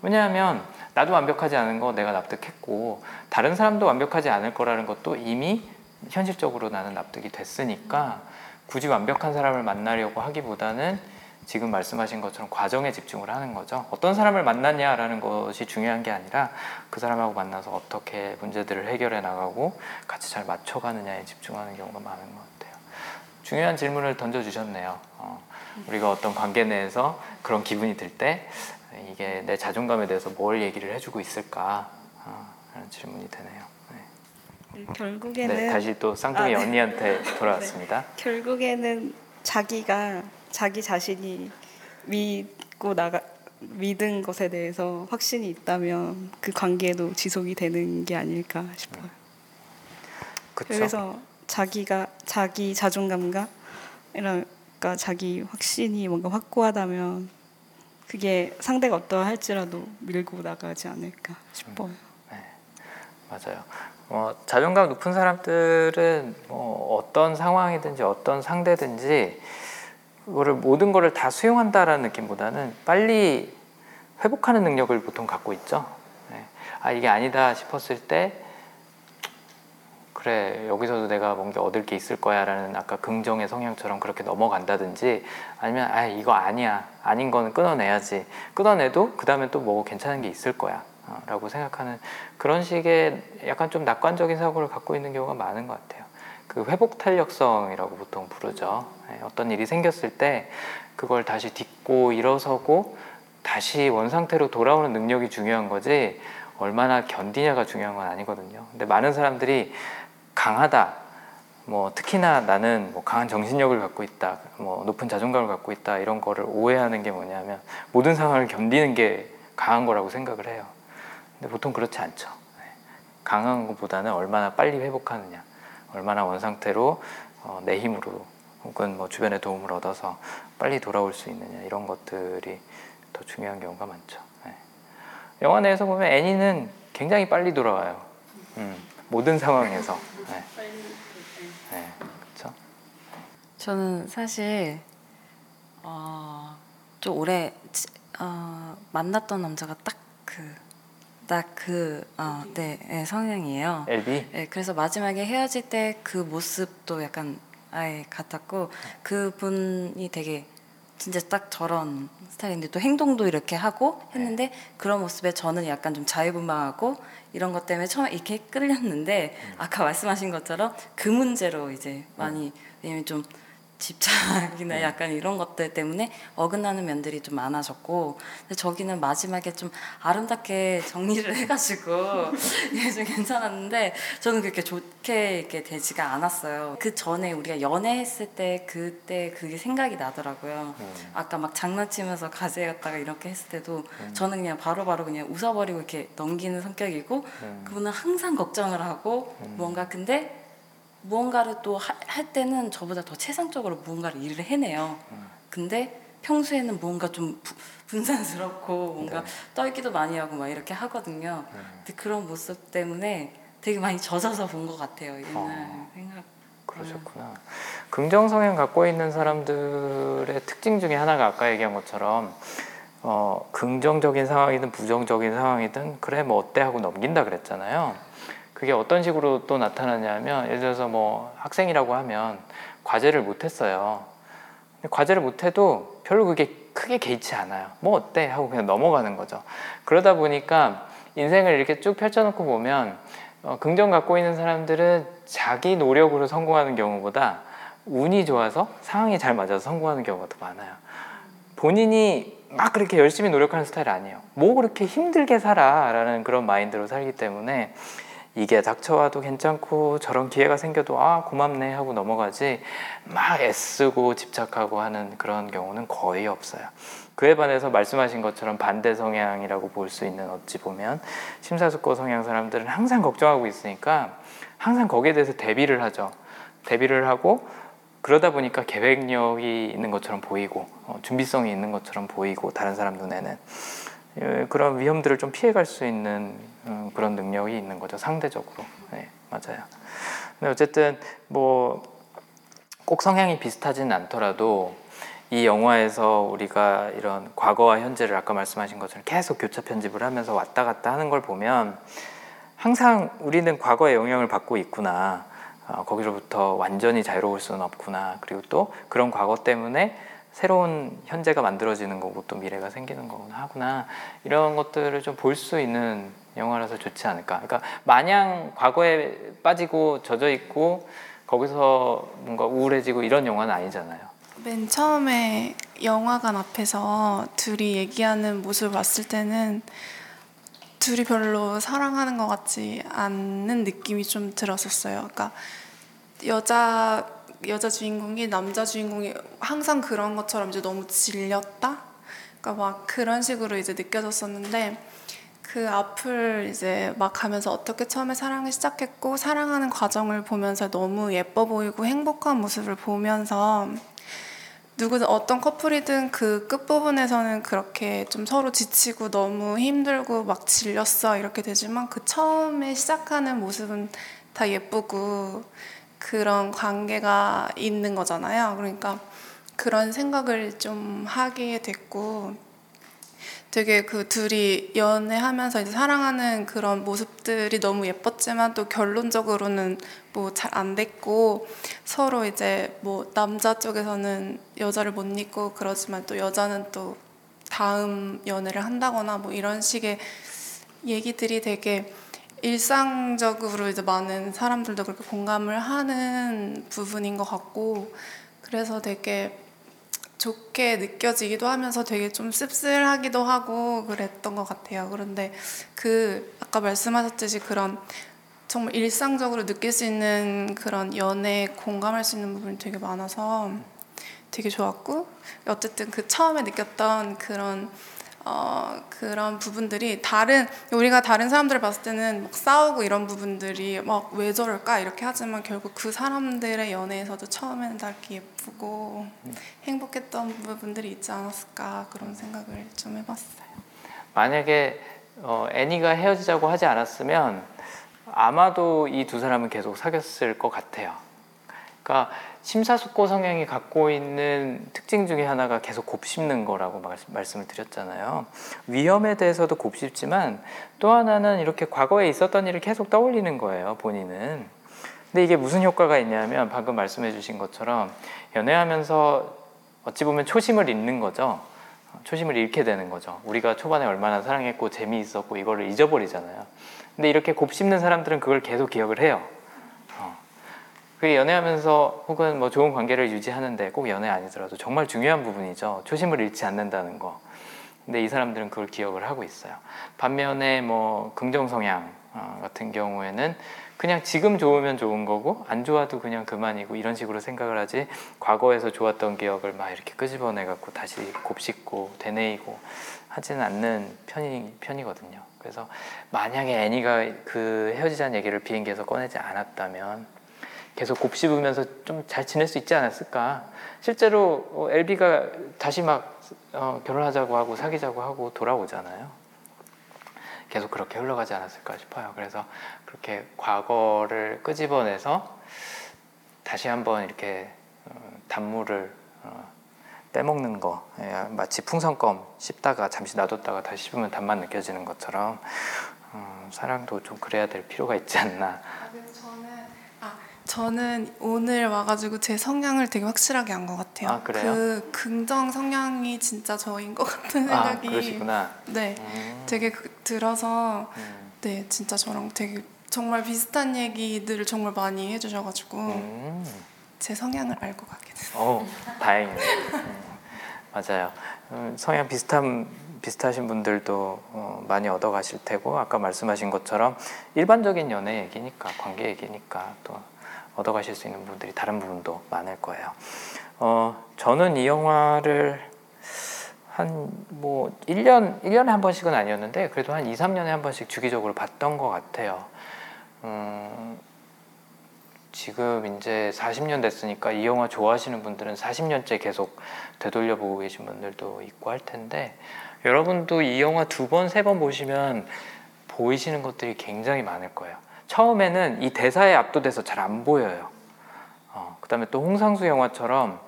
왜냐하면 나도 완벽하지 않은 거 내가 납득했고 다른 사람도 완벽하지 않을 거라는 것도 이미 현실적으로 나는 납득이 됐으니까 굳이 완벽한 사람을 만나려고 하기보다는 지금 말씀하신 것처럼 과정에 집중을 하는 거죠. 어떤 사람을 만났냐라는 것이 중요한 게 아니라 그 사람하고 만나서 어떻게 문제들을 해결해 나가고 같이 잘 맞춰가느냐에 집중하는 경우가 많은 것 같아요. 중요한 질문을 던져주셨네요. 어, 우리가 어떤 관계 내에서 그런 기분이 들 때 이게 내 자존감에 대해서 뭘 얘기를 해주고 있을까 어, 라는 질문이 되네요. 네. 결국에는 네, 다시 또 쌍둥이 아, 네. 언니한테 돌아왔습니다. 결국에는 자기가 자기 자신이 믿고 나가 믿은 것에 대해서 확신이 있다면 그 관계도 지속이 되는 게 아닐까 싶어요. 그쵸? 그래서 자기가 자기 자존감과 그러니까 자기 확신이 뭔가 확고하다면 그게 상대가 어떠할지라도 밀고 나가지 않을까 싶어요. 맞아요. 어, 자존감 높은 사람들은 뭐 어떤 상황이든지 어떤 상대든지 그거를 모든 거를 다 수용한다라는 느낌보다는 빨리 회복하는 능력을 보통 갖고 있죠. 네. 아 이게 아니다 싶었을 때 그래 여기서도 내가 뭔가 얻을 게 있을 거야라는 아까 긍정의 성향처럼 그렇게 넘어간다든지 아니면 아 이거 아니야. 아닌 거는 끊어내야지. 끊어내도 그 다음에 또 뭐 괜찮은 게 있을 거야. 어, 라고 생각하는 그런 식의 약간 좀 낙관적인 사고를 갖고 있는 경우가 많은 것 같아요. 그 회복 탄력성이라고 보통 부르죠. 네, 어떤 일이 생겼을 때 그걸 다시 딛고 일어서고 다시 원상태로 돌아오는 능력이 중요한 거지 얼마나 견디냐가 중요한 건 아니거든요. 근데 많은 사람들이 강하다. 뭐 특히나 나는 뭐 강한 정신력을 갖고 있다. 뭐 높은 자존감을 갖고 있다. 이런 거를 오해하는 게 뭐냐면 모든 상황을 견디는 게 강한 거라고 생각을 해요. 근데 보통 그렇지 않죠. 네. 강한 것보다는 얼마나 빨리 회복하느냐, 얼마나 원 상태로 어, 내 힘으로 혹은 뭐 주변의 도움을 얻어서 빨리 돌아올 수 있느냐 이런 것들이 더 중요한 경우가 많죠. 네. 영화 내에서 보면 애니는 굉장히 빨리 돌아와요. 음, 모든 상황에서. 네. 네, 그렇죠. 저는 사실 어, 좀 오래 치- 어, 만났던 남자가 딱그딱그 어, 네, 네, 성향이에요. 엘비. 네, 그래서 마지막에 헤어질 때 그 모습도 약간 아예 같았고 그분이 되게 진짜 딱 저런 스타일인데 또 행동도 이렇게 하고 했는데 그런 모습에 저는 약간 좀 자유분방하고 이런 것 때문에 처음에 이렇게 끌렸는데 아까 말씀하신 것처럼 그 문제로 이제 많이 왜냐면 좀 집착이나 약간 이런 것들 때문에 어긋나는 면들이 좀 많아졌고 근데 저기는 마지막에 좀 아름답게 정리를 해가지고 이게 좀 괜찮았는데 저는 그렇게 좋게 이렇게 되지가 않았어요. 그 전에 우리가 연애했을 때 그때 그게 생각이 나더라고요. 아까 막 장난치면서 가재였다가 이렇게 했을 때도 저는 그냥 바로 바로 그냥 웃어버리고 이렇게 넘기는 성격이고 그분은 항상 걱정을 하고 뭔가 근데 무언가를 또 할 때는 저보다 더 최상적으로 무언가를 일을 해내요. 근데 평소에는 뭔가 좀 부- 분산스럽고 뭔가 떨기도 많이 하고 막 이렇게 하거든요. 근데 그런 모습 때문에 되게 많이 젖어서 본 것 같아요. 옛날 생각. 그러셨구나. 긍정 성향 갖고 있는 사람들의 특징 중에 하나가 아까 얘기한 것처럼 어, 긍정적인 상황이든 부정적인 상황이든 그래 뭐 어때 하고 넘긴다 그랬잖아요. 그게 어떤 식으로 또 나타나냐면 예를 들어서 뭐 학생이라고 하면 과제를 못했어요. 과제를 못해도 별로 그게 크게 개의치 않아요. 뭐 어때 하고 그냥 넘어가는 거죠. 그러다 보니까 인생을 이렇게 쭉 펼쳐놓고 보면 어, 긍정 갖고 있는 사람들은 자기 노력으로 성공하는 경우보다 운이 좋아서 상황이 잘 맞아서 성공하는 경우가 더 많아요. 본인이 막 그렇게 열심히 노력하는 스타일이 아니에요. 뭐 그렇게 힘들게 살아 라는 그런 마인드로 살기 때문에 이게 닥쳐와도 괜찮고 저런 기회가 생겨도 아 고맙네 하고 넘어가지 막 애쓰고 집착하고 하는 그런 경우는 거의 없어요. 그에 반해서 말씀하신 것처럼 반대 성향이라고 볼 수 있는 어찌 보면 심사숙고 성향 사람들은 항상 걱정하고 있으니까 항상 거기에 대해서 대비를 하죠. 대비를 하고 그러다 보니까 계획력이 있는 것처럼 보이고 어, 준비성이 있는 것처럼 보이고 다른 사람 눈에는 예, 그런 위험들을 좀 피해갈 수 있는 음, 그런 능력이 있는 거죠 상대적으로 네, 맞아요. 근데 어쨌든 뭐 꼭 성향이 비슷하지는 않더라도 이 영화에서 우리가 이런 과거와 현재를 아까 말씀하신 것처럼 계속 교차 편집을 하면서 왔다 갔다 하는 걸 보면 항상 우리는 과거의 영향을 받고 있구나. 어, 거기로부터 완전히 자유로울 수는 없구나. 그리고 또 그런 과거 때문에 새로운 현재가 만들어지는 거고 또 미래가 생기는 거구나 하구나. 이런 것들을 좀 볼 수 있는 영화라서 좋지 않을까. 그러니까 마냥 과거에 빠지고 젖어 있고 거기서 뭔가 우울해지고 이런 영화는 아니잖아요. 맨 처음에 영화관 앞에서 둘이 얘기하는 모습을 봤을 때는 둘이 별로 사랑하는 것 같지 않는 느낌이 좀 들었었어요. 그러니까 여자 여자 주인공이 남자 주인공이 항상 그런 것처럼 이제 너무 질렸다. 그러니까 막 그런 식으로 이제 느껴졌었는데 그 앞을 이제 막 가면서 어떻게 처음에 사랑을 시작했고 사랑하는 과정을 보면서 너무 예뻐 보이고 행복한 모습을 보면서 누구든 어떤 커플이든 그 끝부분에서는 그렇게 좀 서로 지치고 너무 힘들고 막 질렸어 이렇게 되지만 그 처음에 시작하는 모습은 다 예쁘고 그런 관계가 있는 거잖아요. 그러니까 그런 생각을 좀 하게 됐고 되게 그 둘이 연애하면서 이제 사랑하는 그런 모습들이 너무 예뻤지만 또 결론적으로는 뭐 잘 안 됐고 서로 이제 뭐 남자 쪽에서는 여자를 못 잊고 그러지만 또 여자는 또 다음 연애를 한다거나 뭐 이런 식의 얘기들이 되게 일상적으로 이제 많은 사람들도 그렇게 공감을 하는 부분인 것 같고 그래서 되게 좋게 느껴지기도 하면서 되게 좀 씁쓸하기도 하고 그랬던 것 같아요. 그런데 그 아까 말씀하셨듯이 그런 정말 일상적으로 느낄 수 있는 그런 연애에 공감할 수 있는 부분이 되게 많아서 되게 좋았고 어쨌든 그 처음에 느꼈던 그런 어, 그런 부분들이 다른 우리가 다른 사람들을 봤을 때는 막 싸우고 이런 부분들이 막 왜 저럴까 이렇게 하지만 결국 그 사람들의 연애에서도 처음에는 다 예쁘고 행복했던 부분들이 있지 않았을까 그런 생각을 좀 해봤어요. 만약에 어, 애니가 헤어지자고 하지 않았으면 아마도 이 두 사람은 계속 사귀었을 것 같아요. 그러니까 심사숙고 성향이 갖고 있는 특징 중에 하나가 계속 곱씹는 거라고 말씀을 드렸잖아요. 위험에 대해서도 곱씹지만 또 하나는 이렇게 과거에 있었던 일을 계속 떠올리는 거예요, 본인은. 근데 이게 무슨 효과가 있냐면 방금 말씀해 주신 것처럼 연애하면서 어찌 보면 초심을 잃는 거죠. 초심을 잃게 되는 거죠. 우리가 초반에 얼마나 사랑했고 재미있었고 이거를 잊어버리잖아요. 근데 이렇게 곱씹는 사람들은 그걸 계속 기억을 해요. 그게 연애하면서 혹은 뭐 좋은 관계를 유지하는데 꼭 연애 아니더라도 정말 중요한 부분이죠. 초심을 잃지 않는다는 거. 근데 이 사람들은 그걸 기억을 하고 있어요. 반면에 뭐 긍정 성향 어, 같은 경우에는 그냥 지금 좋으면 좋은 거고 안 좋아도 그냥 그만이고 이런 식으로 생각을 하지 과거에서 좋았던 기억을 막 이렇게 끄집어내 갖고 다시 곱씹고 되뇌이고 하지는 않는 편이 편이거든요. 그래서 만약에 애니가 그 헤어지자는 얘기를 비행기에서 꺼내지 않았다면 계속 곱씹으면서 좀 잘 지낼 수 있지 않았을까. 실제로 엘비가 어, 다시 막 어, 결혼하자고 하고 사귀자고 하고 돌아오잖아요. 계속 그렇게 흘러가지 않았을까 싶어요. 그래서 그렇게 과거를 끄집어내서 다시 한번 이렇게 어, 단물을 어, 빼먹는 거 예, 마치 풍선껌 씹다가 잠시 놔뒀다가 다시 씹으면 단맛 느껴지는 것처럼 음, 사랑도 좀 그래야 될 필요가 있지 않나 저는 오늘 와가지고 제 성향을 되게 확실하게 안 것 같아요. 아, 그래요? 그 긍정 성향이 진짜 저인 것 같은 아, 생각이. 그러시구나. 네, 음. 되게 그, 들어서 음. 네 진짜 저랑 되게 정말 비슷한 얘기들을 정말 많이 해주셔가지고 음. 제 성향을 알고 가게 됐어요. 어, 다행이네요. 음, 맞아요. 음, 성향 비슷한 비슷하신 분들도 어, 많이 얻어가실 테고 아까 말씀하신 것처럼 일반적인 연애 얘기니까 관계 얘기니까 또 얻어가실 수 있는 분들이 다른 부분도 많을 거예요. 어, 저는 이 영화를 한 뭐 1년 1년에 한 번씩은 아니었는데 그래도 한 2, 3년에 한 번씩 주기적으로 봤던 것 같아요. 음, 지금 이제 40년 됐으니까 이 영화 좋아하시는 분들은 40년째 계속 되돌려 보고 계신 분들도 있고 할 텐데 여러분도 이 영화 두 번, 세 번 보시면 보이시는 것들이 굉장히 많을 거예요. 처음에는 이 대사에 압도돼서 잘 안 보여요. 어, 그 다음에 또 홍상수 영화처럼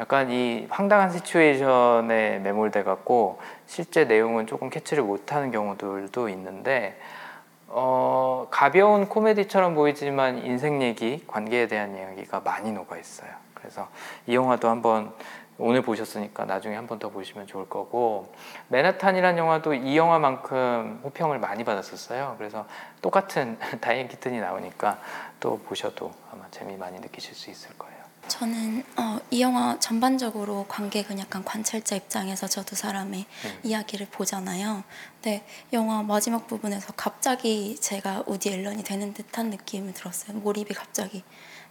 약간 이 황당한 시츄에이션에 매몰돼 갖고 실제 내용은 조금 캐치를 못하는 경우들도 있는데 어, 가벼운 코미디처럼 보이지만 인생 얘기, 관계에 대한 이야기가 많이 녹아 있어요. 그래서 이 영화도 한번 오늘 보셨으니까 나중에 한 번 더 보시면 좋을 거고 맨하탄이라는 영화도 이 영화만큼 호평을 많이 받았었어요. 그래서 똑같은 다이앤 키튼이 나오니까 또 보셔도 아마 재미 많이 느끼실 수 있을 거예요. 저는 어, 이 영화 전반적으로 관객은 약간 관찰자 입장에서 저 두 사람의 음. 이야기를 보잖아요. 근데 영화 마지막 부분에서 갑자기 제가 우디 앨런이 되는 듯한 느낌이 들었어요. 몰입이 갑자기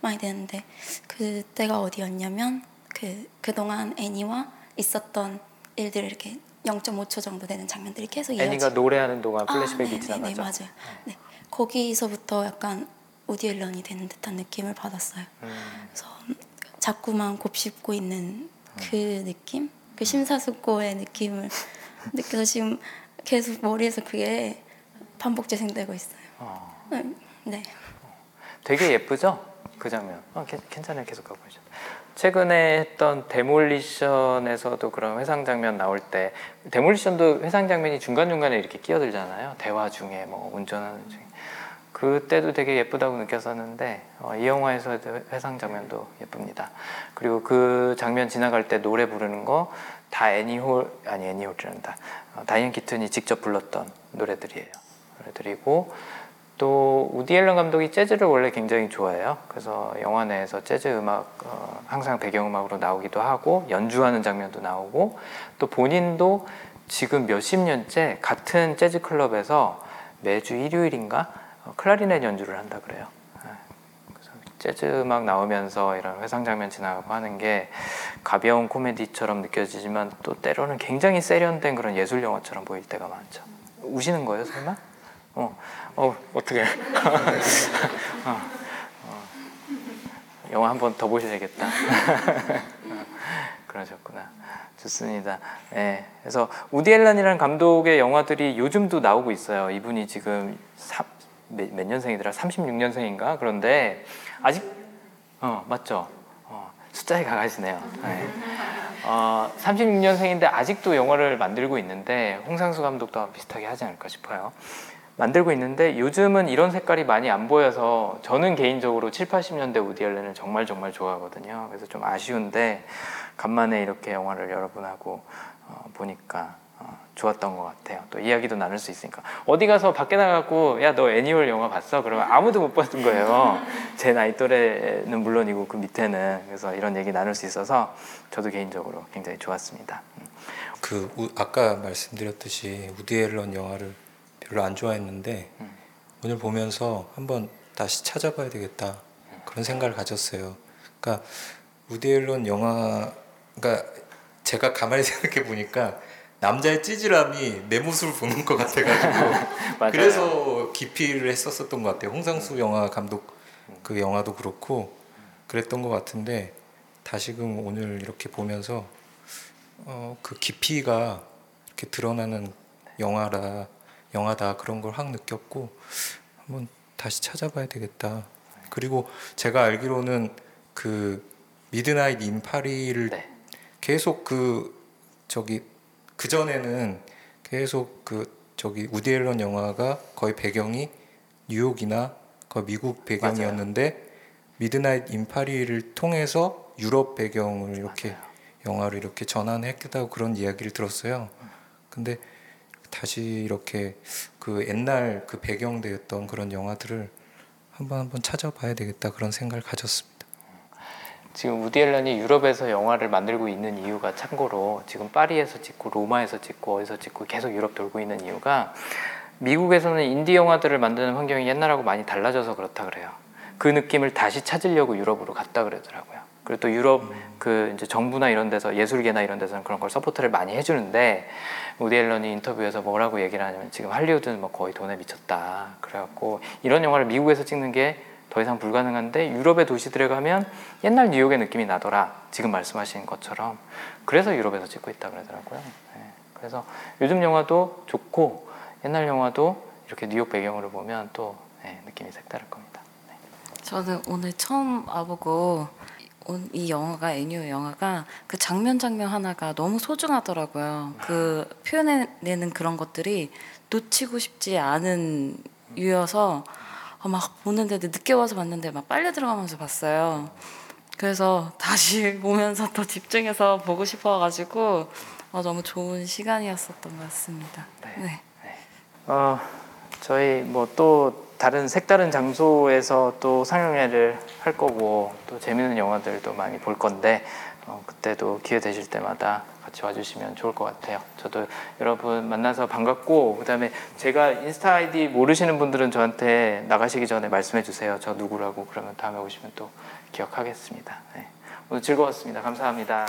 많이 되는데 그때가 어디였냐면 그 그동안 애니와 있었던 일들을 이렇게 0.5초 정도 되는 장면들이 계속 이어지. 애니가 노래하는 동안 아, 플래시백이 네, 네, 지나가죠. 네, 맞아요. 네. 거기서부터 약간 우디 앨런이 되는 듯한 느낌을 받았어요. 음, 그래서 자꾸만 곱씹고 있는 그 느낌, 그 심사숙고의 느낌을 느껴서 지금 계속 머리에서 그게 반복 재생되고 있어요. 어. 음, 네. 되게 예쁘죠? 그 장면. 어, 괜- 괜찮아요. 계속 가보시죠. 최근에 했던 데몰리션에서도 그런 회상 장면 나올 때 데몰리션도 회상 장면이 중간 중간에 이렇게 끼어들잖아요. 대화 중에 뭐 운전하는 중에 그때도 되게 예쁘다고 느꼈었는데 어, 이 영화에서 회상 장면도 예쁩니다. 그리고 그 장면 지나갈 때 노래 부르는 거 다 애니홀 아니 애니홀이란다. 어, 다이앤 키튼이 직접 불렀던 노래들이에요. 노래들이고 또 우디 앨런 감독이 재즈를 원래 굉장히 좋아해요. 그래서 영화 내에서 재즈 음악 어, 항상 배경음악으로 나오기도 하고 연주하는 장면도 나오고 또 본인도 지금 몇십 년째 같은 재즈 클럽에서 매주 일요일인가 어, 클라리넷 연주를 한다 그래요. 예. 그래서 재즈 음악 나오면서 이런 회상 장면 지나가고 하는 게 가벼운 코미디처럼 느껴지지만 또 때로는 굉장히 세련된 그런 예술 영화처럼 보일 때가 많죠. 우시는 거예요, 설마? 어, 어 어떻게? 어, 어. 영화 한 번 더 보셔야겠다. 어, 그러셨구나. 좋습니다. 예. 그래서 우디 앨런이라는 감독의 영화들이 요즘도 나오고 있어요. 이분이 지금 삼- 몇, 몇 년생이더라? 36년생인가? 그런데 아직 어 맞죠. 어, 숫자에 강하시네요. 네. 어, 36년생인데 아직도 영화를 만들고 있는데 홍상수 감독도 비슷하게 하지 않을까 싶어요. 만들고 있는데 요즘은 이런 색깔이 많이 안 보여서 저는 개인적으로 7, 80년대 우디 앨런을 정말 정말 좋아하거든요. 그래서 좀 아쉬운데 간만에 이렇게 영화를 여러분하고 어, 보니까 어, 좋았던 것 같아요. 또 이야기도 나눌 수 있으니까 어디 가서 밖에 나가고 야 너 애니멀 영화 봤어? 그러면 아무도 못 봤던 거예요. 제 나이 또래는 물론이고 그 밑에는 그래서 이런 얘기 나눌 수 있어서 저도 개인적으로 굉장히 좋았습니다. 음. 그 우- 아까 말씀드렸듯이 우디 앨런 영화를 별로 안 좋아했는데 음. 오늘 보면서 한번 다시 찾아봐야 되겠다 그런 생각을 가졌어요. 그러니까 우디 앨런 영화 그러니까 제가 가만히 생각해 보니까 남자의 찌질함이 내 모습을 보는 것 같아가지고. 그래서 기피를 했었었던 것 같아요. 홍상수 영화 감독 그 영화도 그렇고 그랬던 것 같은데 다시금 오늘 이렇게 보면서 어, 그 깊이가 이렇게 드러나는 영화라 영화다 그런 걸 확 느꼈고 한번 다시 찾아봐야 되겠다. 그리고 제가 알기로는 그 미드나잇 인 파리를 네. 계속 그 저기 그 전에는 계속 그 저기 우디 앨런 영화가 거의 배경이 뉴욕이나 거의 미국 배경이었는데 미드나잇 인 파리를 통해서 유럽 배경을 이렇게 맞아요. 영화를 이렇게 전환했다고 그런 이야기를 들었어요. 근데 다시 이렇게 그 옛날 그 배경되었던 그런 영화들을 한번 한번 찾아봐야 되겠다 그런 생각을 가졌습니다. 지금 우디 앨런이 유럽에서 영화를 만들고 있는 이유가 참고로 지금 파리에서 찍고 로마에서 찍고 어디서 찍고 계속 유럽 돌고 있는 이유가 미국에서는 인디 영화들을 만드는 환경이 옛날하고 많이 달라져서 그렇다 그래요. 그 느낌을 다시 찾으려고 유럽으로 갔다 그러더라고요. 그리고 또 유럽 그 이제 정부나 이런 데서 예술계나 이런 데서는 그런 걸 support를 많이 해주는데 우디 앨런이 인터뷰에서 뭐라고 얘기를 하냐면 지금 할리우드는 뭐 거의 돈에 미쳤다. 그래갖고 이런 영화를 미국에서 찍는 게 더 이상 불가능한데 유럽의 도시들에 가면 옛날 뉴욕의 느낌이 나더라. 지금 말씀하신 것처럼 그래서 유럽에서 찍고 있다 그러더라고요. 네. 그래서 요즘 영화도 좋고 옛날 영화도 이렇게 뉴욕 배경으로 보면 또 네, 느낌이 색다를 겁니다. 저는 오늘 처음 와보고 온- 이 영화가 애니어 영화가 그 장면 장면 하나가 너무 소중하더라고요. 그 표현해내는 그런 것들이 놓치고 싶지 않은 유여서 어, 막 보는데 늦게 와서 봤는데 막 빨려 들어가면서 봤어요. 그래서 다시 보면서 더 집중해서 보고 싶어가지고 어, 너무 좋은 시간이었었던 것 같습니다. 네. 어, 저희 뭐 또 다른 색다른 장소에서 또 상영회를 할 거고 또 재밌는 영화들도 많이 볼 건데 어, 그때도 기회 되실 때마다 같이 와주시면 좋을 것 같아요. 저도 여러분 만나서 반갑고 그다음에 제가 인스타 아이디 모르시는 분들은 저한테 나가시기 전에 말씀해 주세요. 저 누구라고 그러면 다음에 오시면 또 기억하겠습니다. 네. 오늘 즐거웠습니다. 감사합니다.